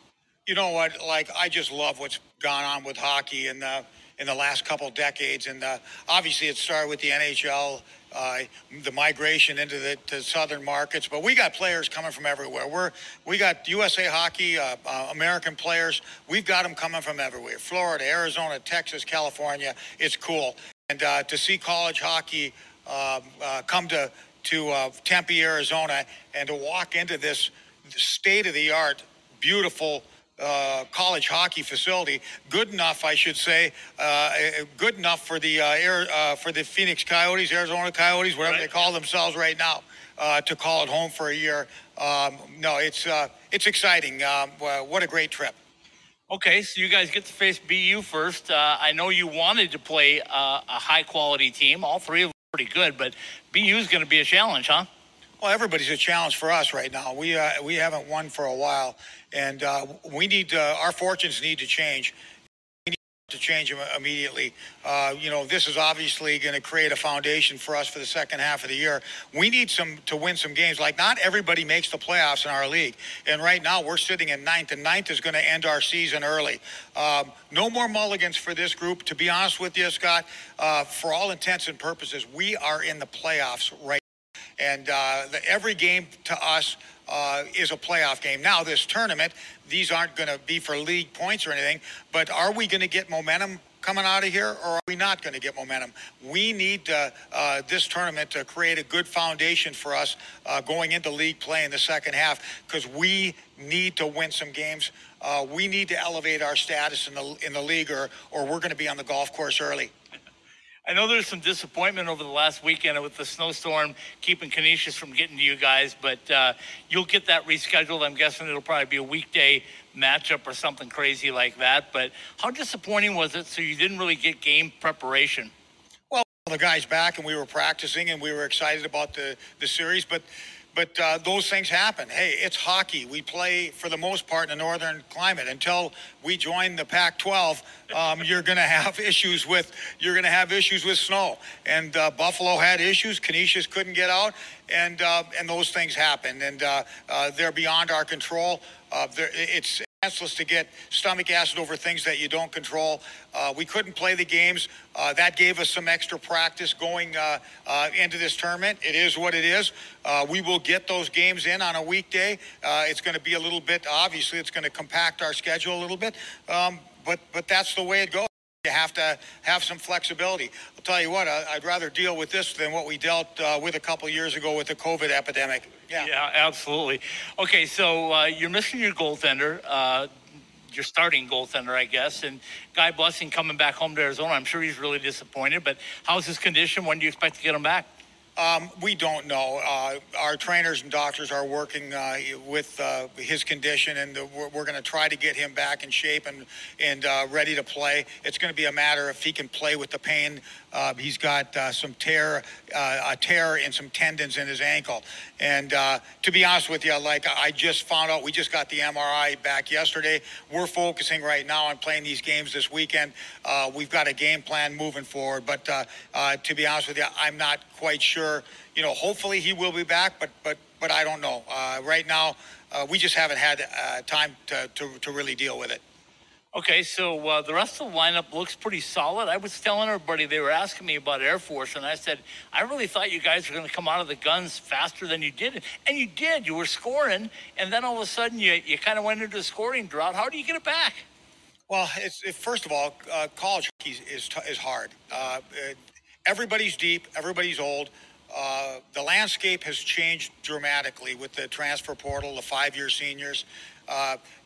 You know what? Like I just love what's gone on with hockey in the in the last couple decades, and uh, obviously it started with the NHL, uh, the migration into the to southern markets. But we got players coming from everywhere. We're we got USA Hockey, uh, uh, American players. We've got them coming from everywhere: Florida, Arizona, Texas, California. It's cool, and uh, to see college hockey um, uh, come to to uh, Tempe, Arizona, and to walk into this state of the art, beautiful uh, college hockey facility, good enough, I should say, uh, eh, good enough for the uh, air, uh, for the Phoenix Coyotes, Arizona Coyotes, whatever they call themselves right now, uh, to call it home for a year. Um, no, it's uh, it's exciting. Um, what a great trip. Okay, so you guys get to face BU first. Uh, I know you wanted to play uh, a high quality team. All three of them are pretty good, but BU is going to be a challenge, huh? Well, everybody's a challenge for us right now. We uh, we haven't won for a while, and uh, we need uh, our fortunes need to change. We need to change them immediately. Uh, you know, this is obviously going to create a foundation for us for the second half of the year. We need some to win some games. Like not everybody makes the playoffs in our league, and right now we're sitting in ninth, and ninth is going to end our season early. Um, no more mulligans for this group. To be honest with you, Scott, uh, for all intents and purposes, we are in the playoffs right. And uh, the, every game to us uh, is a playoff game. Now, this tournament, these aren't going to be for league points or anything, but are we going to get momentum coming out of here or are we not going to get momentum? We need uh, uh, this tournament to create a good foundation for us uh, going into league play in the second half because we need to win some games. Uh, we need to elevate our status in the, in the league or, or we're going to be on the golf course early. I know there's some disappointment over the last weekend with the snowstorm keeping Canisius from getting to you guys, but uh, you'll get that rescheduled. I'm guessing it'll probably be a weekday matchup or something crazy like that. But how disappointing was it? So you didn't really get game preparation. Well, the guys back and we were practicing and we were excited about the, the series, but but uh, those things happen. Hey, it's hockey. We play for the most part in a northern climate. Until we join the Pac-12, um, you're going to have issues with you're going to have issues with snow. And uh, Buffalo had issues. Canisius couldn't get out, and uh, and those things happen. And uh, uh, they're beyond our control. Uh, it's senseless to get stomach acid over things that you don't control. Uh, we couldn't play the games. Uh, that gave us some extra practice going uh, uh, into this tournament. It is what it is. Uh, we will get those games in on a weekday. Uh, it's going to be a little bit, obviously, it's going to compact our schedule a little bit. Um, but but that's the way it goes. You have to have some flexibility. I'll tell you what, I'd rather deal with this than what we dealt uh, with a couple years ago with the COVID epidemic. Yeah. Yeah, absolutely. Okay, so uh, you're missing your goaltender, uh, your starting goaltender, I guess, and Guy Blessing coming back home to Arizona. I'm sure he's really disappointed, but how's his condition? When do you expect to get him back? Um, we don't know. Uh, our trainers and doctors are working uh, with uh, his condition, and the, we're, we're going to try to get him back in shape and and uh, ready to play. It's going to be a matter if he can play with the pain. Uh, he's got uh, some tear, a tear in some tendons in his ankle, and to be honest with you, like I just found out, we just got the MRI back yesterday. We're focusing right now on playing these games this weekend. we've got a game plan moving forward, but to be honest with you, I'm not quite sure. You know, hopefully he will be back, but but but I don't know. Uh, right now, uh, we just haven't had uh, time to, to, to really deal with it. Okay, so uh, the rest of the lineup looks pretty solid. I was telling everybody they were asking me about Air Force, and I said I really thought you guys were going to come out of the guns faster than you did, and you did. You were scoring, and then all of a sudden you you kind of went into a scoring drought. How do you get it back? Well, it, first of all, uh, college is is, is hard. Uh, everybody's deep, everybody's old. Uh, the landscape has changed dramatically with the transfer portal, the five-year seniors.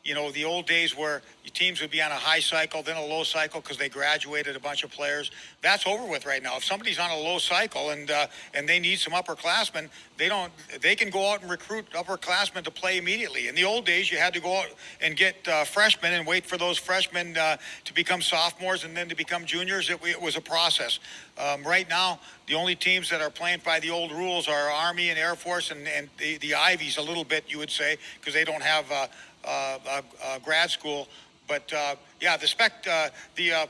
You know, the old days where teams would be on a high cycle, then a low cycle because they graduated a bunch of players. That's over with right now. If somebody's on a low cycle and uh, and they need some upperclassmen, they don't. They can go out and recruit upperclassmen to play immediately. In the old days, you had to go out and get uh, freshmen and wait for those freshmen uh, to become sophomores and then to become juniors. It, it was a process. Um, right now, the only teams that are playing by the old rules are Army and Air Force and, and the, the Ivies a little bit, you would say, because they don't have uh, grad school. But uh, yeah, the spec, the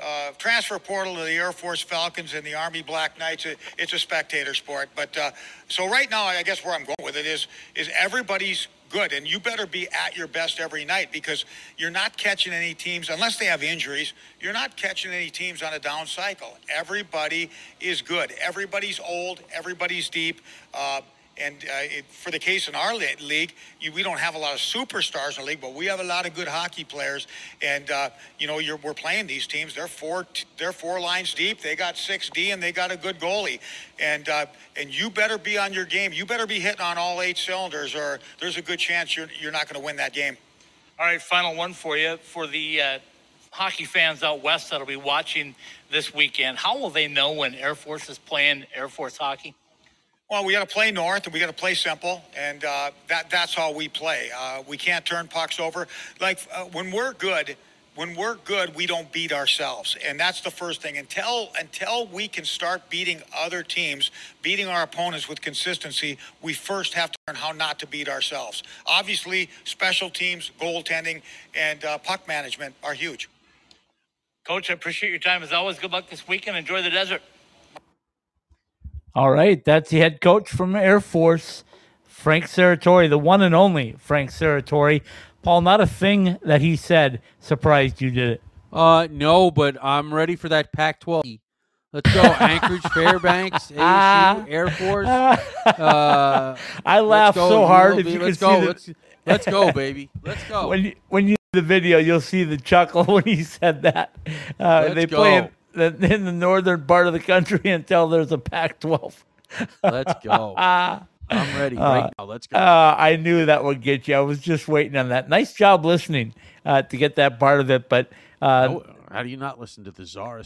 uh, transfer portal to the Air Force Falcons and the Army Black Knights. It, it's a spectator sport. But uh, so right now, I guess where I'm going with it is is everybody's good, and you better be at your best every night because you're not catching any teams unless they have injuries. You're not catching any teams on a down cycle. Everybody is good. Everybody's old. Everybody's deep. Uh, and uh, it, for the case in our league, you, we don't have a lot of superstars in the league, but we have a lot of good hockey players. And uh, you know, we're playing these teams. They're four, they're four lines deep. They got six D, and they got a good goalie. And uh, and you better be on your game. You better be hitting on all eight cylinders, or there's a good chance you're you're not going to win that game. All right, final one for you for the uh, hockey fans out west that'll be watching this weekend. How will they know when Air Force is playing Air Force hockey? Well, we got to play north, and we got to play simple, and uh, that that's how we play. Uh, we can't turn pucks over. Like uh, when we're good, when we're good, we don't beat ourselves, and that's the first thing. Until until we can start beating other teams, beating our opponents with consistency, we first have to learn how not to beat ourselves. Obviously, special teams, goaltending, and uh, puck management are huge. Coach, I appreciate your time as always. Good luck this weekend. Enjoy the desert. All right, that's the head coach from Air Force, Frank Serratore, the one and only Frank Serratore. Paul, not a thing that he said surprised you, did it? Uh, no, but I'm ready for that Pac-12. Let's go, Anchorage, Fairbanks, ASU, Air Force. Uh, I laughed so hard. If you let's go. The... Let's, let's go, baby. Let's go. When you, when you the video, you'll see the chuckle when he said that. Uh, they go. play in the northern part of the country until there's a Pac-12. Let's go. I'm ready right uh, now. Let's go. Uh, I knew that would get you. I was just waiting on that. Nice job listening uh, to get that part of it. But uh, how do you not listen to the czar?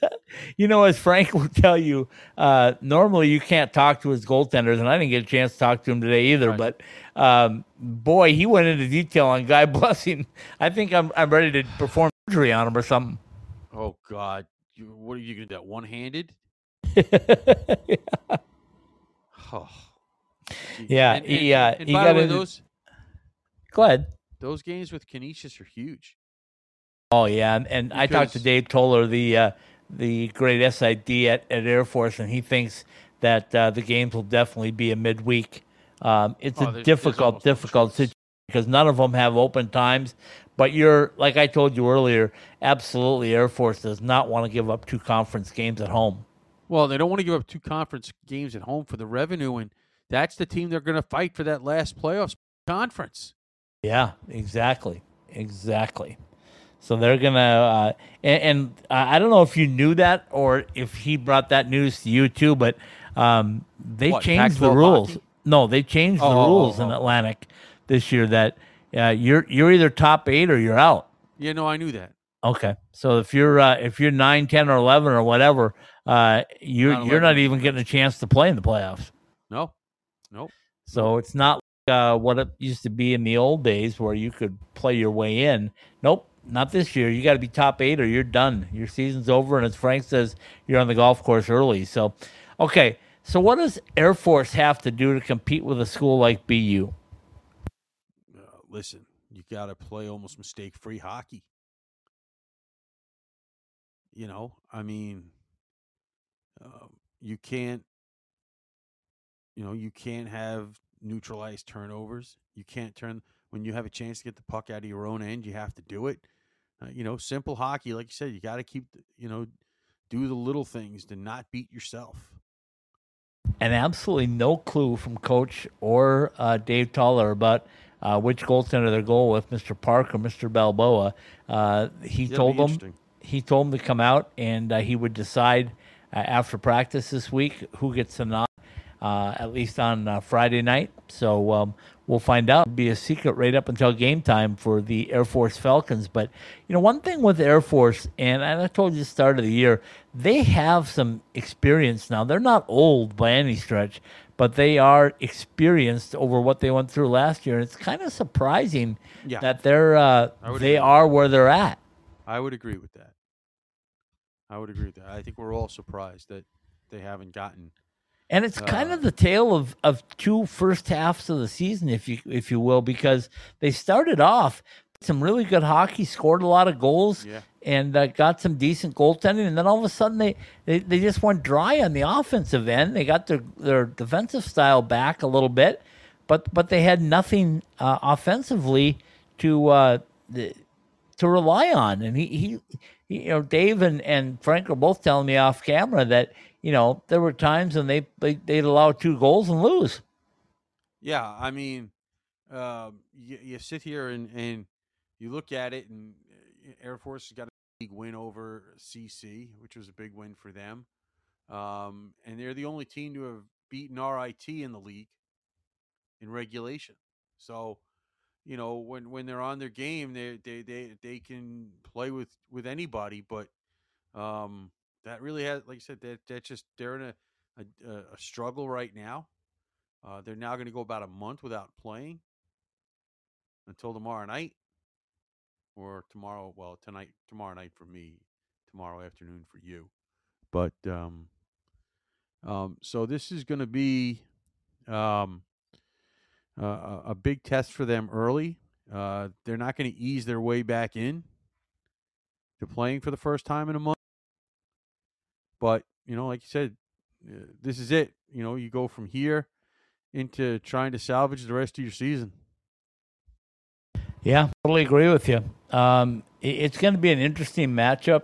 you know, as Frank will tell you, uh, normally you can't talk to his goaltenders, and I didn't get a chance to talk to him today either. Right. But um, boy, he went into detail on Guy Blessing. I think I'm I'm ready to perform surgery on him or something. Oh God, you, what are you going to do? One handed? yeah. Oh. Yeah, and, he, uh, and, he by got the way, into... those Go ahead. Those games with Canisius are huge. Oh yeah, and, and I talked to Dave Toller, the uh, the great SID at, at Air Force, and he thinks that uh, the games will definitely be a midweek. Um, it's oh, a there's, difficult, there's difficult situation because none of them have open times. But you're like I told you earlier, absolutely Air Force does not want to give up two conference games at home. Well, they don't want to give up two conference games at home for the revenue, and that's the team they're going to fight for that last playoffs conference. Yeah, exactly, exactly. So they're gonna, uh, and, and I don't know if you knew that or if he brought that news to you too, but um, they What, changed the Pac-12 rules. hockey? No, they changed the Oh, oh, rules oh, in oh. Atlantic this year that uh, you're you're either top eight or you're out. Yeah, no, I knew that. Okay, so if you're uh, if you're nine, ten, or eleven or whatever, uh, you're Not you're not even getting a chance to play in the playoffs. No, nope. So it's not like, uh, what it used to be in the old days where you could play your way in. Nope, not this year. You got to be top eight or you're done. Your season's over, and as Frank says, you're on the golf course early. So, okay. So what does Air Force have to do to compete with a school like BU? Uh, listen, you got to play almost mistake-free hockey. You know, I mean, um, you can't. You know, you can't have neutral zone turnovers. You can't turn when you have a chance to get the puck out of your own end. You have to do it. Uh, you know, simple hockey, like you said, you got to keep. You know, do the little things to not beat yourself. and absolutely no clue from coach or uh, Dave Toller about uh, which goaltender they're going with, Mr. Park or Mr. Balboa. Uh, he told them he told them to come out and uh, he would decide uh, after practice this week who gets the nod. Uh, at least on uh, Friday night, so um, we'll find out. It'll be a secret right up until game time for the Air Force Falcons. But you know, one thing with Air Force, and I told you at the start of the year, they have some experience now. They're not old by any stretch, but they are experienced over what they went through last year. And it's kind of surprising Yeah. that they're uh, they are where they're at. I would agree with that. I would agree with that. I think we're all surprised that they haven't gotten. And it's kind Uh, of the tale of, of two first halves of the season, if you if you will, because they started off some really good hockey, scored a lot of goals, Yeah. and uh, got some decent goaltending, and then all of a sudden they, they, they just went dry on the offensive end. They got their their defensive style back a little bit, but but they had nothing uh, offensively to uh, the, to rely on. And he, he, he you know, Dave and, and Frank are both telling me off camera that, you know, there were times when they, they they'd allow two goals and lose. Yeah, I mean, um, you, you sit here and, and you look at it, and uh, Air Force has got a big win over CC, which was a big win for them. Um, and they're the only team to have beaten RIT in the league in regulation. So, you know, when, when they're on their game, they they they they can play with with anybody. But um, that really has, like I said, that that just they're in a a, a struggle right now. Uh, they're now going to go about a month without playing until tomorrow night, or tomorrow. Well, tonight, tomorrow night for me, tomorrow afternoon for you. But um, um, so this is going to be um, a, a big test for them early. Uh, they're not going to ease their way back in to playing for the first time in a month. But you know, like you said, uh, this is it. You know, you go from here into trying to salvage the rest of your season. Yeah, totally agree with you. Um, it's going to be an interesting matchup.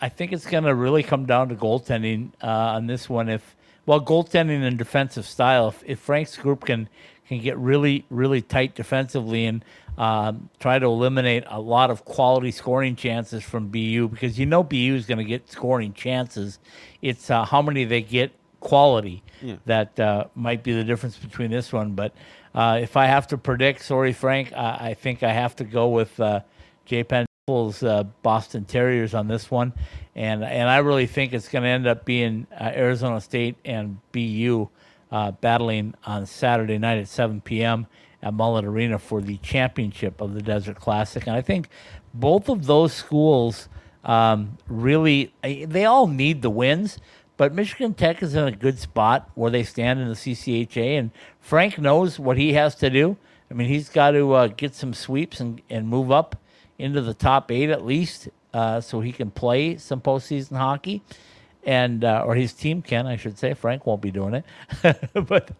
I think it's going to really come down to goaltending uh, on this one. If well, goaltending and defensive style. If, if Frank's group can can get really really tight defensively and um, try to eliminate a lot of quality scoring chances from BU, because you know BU is going to get scoring chances. It's uh, how many they get quality Yeah. that uh, might be the difference between this one. But uh, if I have to predict, sorry, Frank, I, I think I have to go with uh, Jay Pandolfo's uh, Boston Terriers on this one, and and I really think it's going to end up being uh, Arizona State and BU uh, battling on Saturday night at 7 p.m. at Mullet Arena for the championship of the Desert Classic, and I think both of those schools um, really eh, they all need the wins. But Michigan Tech is in a good spot where they stand in the CCHA, and Frank knows what he has to do. I mean, he's got to uh, get some sweeps and, and move up into the top eight at least, uh, so he can play some postseason hockey, and uh, or his team can, I should say. Frank won't be doing it, but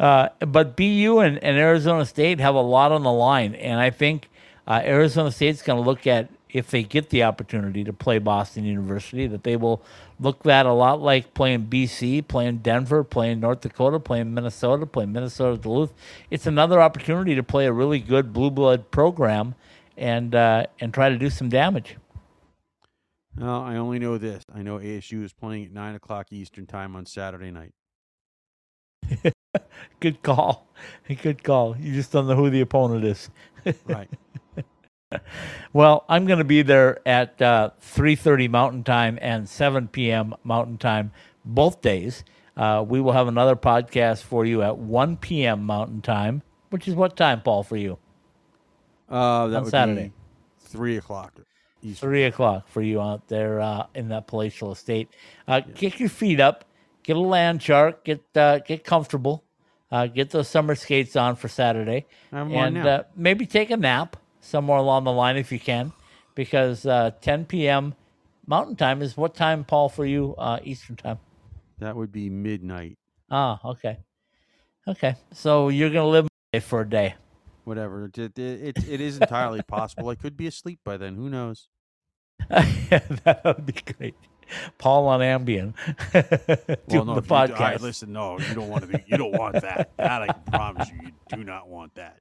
uh, but BU and, and Arizona State have a lot on the line, and I think uh, Arizona State's going to look at if they get the opportunity to play Boston University, that they will look that a lot like playing BC, playing Denver, playing North Dakota, playing Minnesota, playing Minnesota Duluth. It's another opportunity to play a really good blue blood program and uh, and try to do some damage. Well, I only know this. I know ASU is playing at nine o'clock Eastern time on Saturday night. Good call. Good call. You just don't know who the opponent is. Right. well, I'm going to be there at uh, 3:30 Mountain Time and 7 p.m. Mountain Time both days. Uh, we will have another podcast for you at 1 p.m. Mountain Time, which is what time, Paul, for you? Uh, that On would Saturday. be three o'clock. Eastern. Three o'clock for you out there uh, in that palatial estate. Uh, Get your feet up, get a land shark, get uh, get comfortable, uh, get those summer skates on for Saturday, I have 'em and uh, maybe take a nap somewhere along the line if you can, because uh, 10 p.m. Mountain Time is what time, Paul, for you uh, Eastern Time? That would be midnight. Ah, okay, okay. So you're gonna live for a day. Whatever. It, it, it, it is entirely possible. I could be asleep by then. Who knows? that would be great. Paul on Ambien doing no, the if you- all podcast. right, listen, no, you don't want to be. You don't want that. That I can promise you. You do not want that.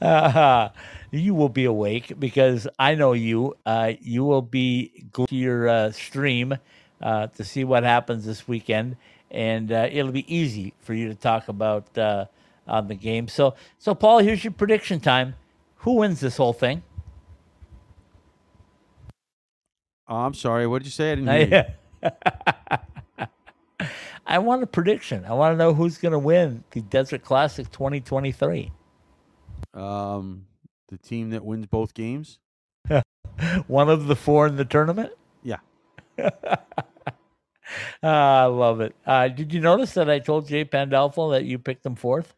Uh, you will be awake because I know you. Uh, you will be glued to your uh, stream uh, to see what happens this weekend, and uh, it'll be easy for you to talk about uh, on the game. So, so Paul, here's your prediction time. Who wins this whole thing? Oh, I'm sorry. What did you say? I didn't hear you. I want a prediction. I want to know who's going to win the Desert Classic 2023. Um, the team that wins both games. One of the four in the tournament. Yeah. Ah, I love it. Uh, did you notice that I told Jay Pandolfo that you picked him fourth?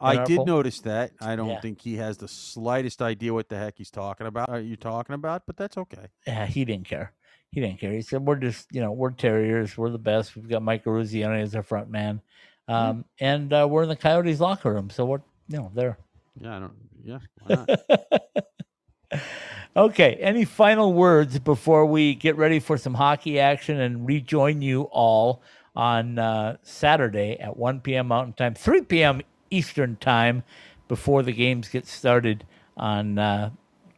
I did poll? notice that. I don't Yeah. think he has the slightest idea what the heck he's talking about. Are you talking about? But that's okay. Yeah, he didn't care. He didn't care. He said, "We're just, you know, we're Terriers. We're the best. We've got Mike Eruzione as our front man, um, and uh, we're in the Coyotes locker room. So we're, you know, there." Yeah, I don't. Yeah, why not? Okay. Any final words before we get ready for some hockey action and rejoin you all on uh, Saturday at 1 p.m. Mountain Time, 3 p.m. Eastern Time, before the games get started on uh,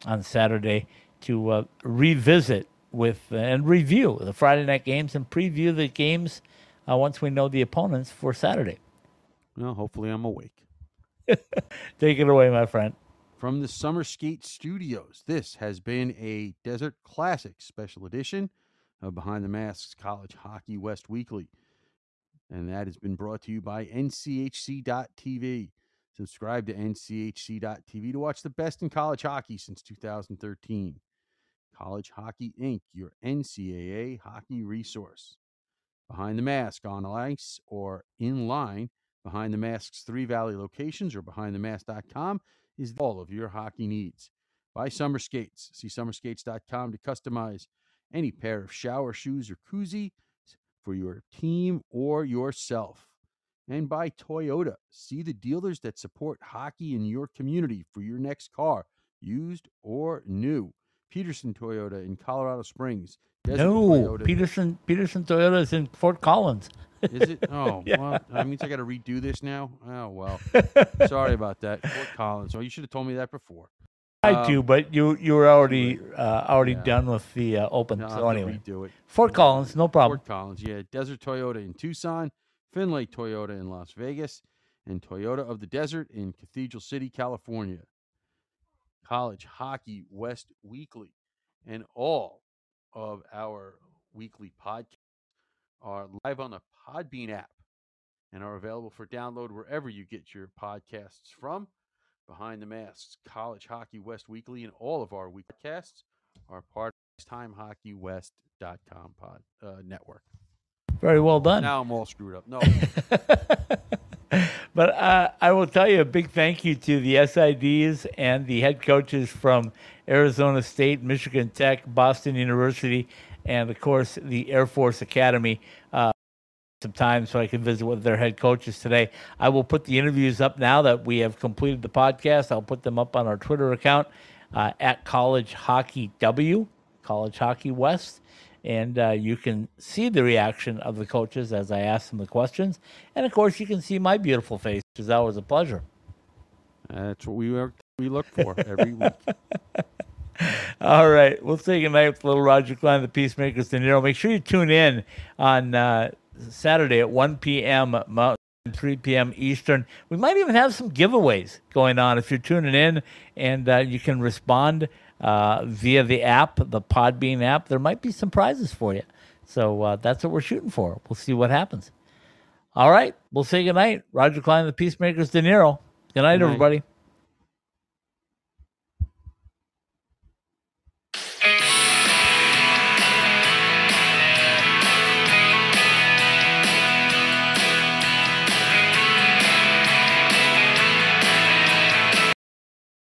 on Saturday to uh, revisit with and review the Friday night games and preview the games uh, once we know the opponents for Saturday. well, hopefully I'm awake. Take it away, my friend. From the Summer Skate Studios, this has been a Desert Classic special edition of Behind the Masks College Hockey West Weekly. And that has been brought to you by NCHC.TV. Subscribe to NCHC.TV to watch the best in college hockey since 2013. College Hockey Inc., your NCAA hockey resource. Behind the Mask on ice or in line, Behind the Mask's three valley locations or behindthemask.com is all of your hockey needs. Buy summer skates. See summerskates.com to customize any pair of shower shoes or koozie for your team or yourself. And buy Toyota. See the dealers that support hockey in your community for your next car, used or new. Peterson Toyota in Colorado Springs. Desert no, Toyota. Peterson Peterson Toyota is in Fort Collins. Is it? Oh, Yeah. well, that means I got to redo this now. Oh well, sorry about that, Fort Collins. Oh, you should have told me that before. I Um, do, but you you were already uh, already Yeah. done with the uh, open. No, I'll so anyway, redo it. Fort Collins, no problem. Fort Collins, yeah. Desert Toyota in Tucson, Findlay Toyota in Las Vegas, and Toyota of the Desert in Cathedral City, California. College Hockey West Weekly, and all of our weekly podcasts are live on the Podbean app and are available for download wherever you get your podcasts from. Behind the Masks, College Hockey West Weekly, and all of our weekly podcasts are part of TimeHockeyWest.com pod uh, network. Very well done. Now I'm all screwed up. No, But uh, I will tell you a big thank you to the SIDs and the head coaches from Arizona State, Michigan Tech, Boston University, and of course the Air Force Academy. Uh, some time so I can visit with their head coaches today. I will put the interviews up now that we have completed the podcast. I'll put them up on our Twitter account uh, at College Hockey W, College Hockey West and uh, you can see the reaction of the coaches as I ask them the questions. And of course, you can see my beautiful face, which is always a pleasure. that's what we were we look for every week. All right. We'll say goodnight with little Roger Clyne, the Peacemakers De Niro. Make sure you tune in on uh, Saturday at 1 p.m. Mountain, 3 p.m. Eastern. We might even have some giveaways going on if you're tuning in and uh, you can respond uh, via the app, the Podbean app. There might be some prizes for you. So uh, that's what we're shooting for. We'll see what happens. All right. We'll say goodnight. Roger Clyne, the Peacemakers De Niro. Good night, Good night. everybody.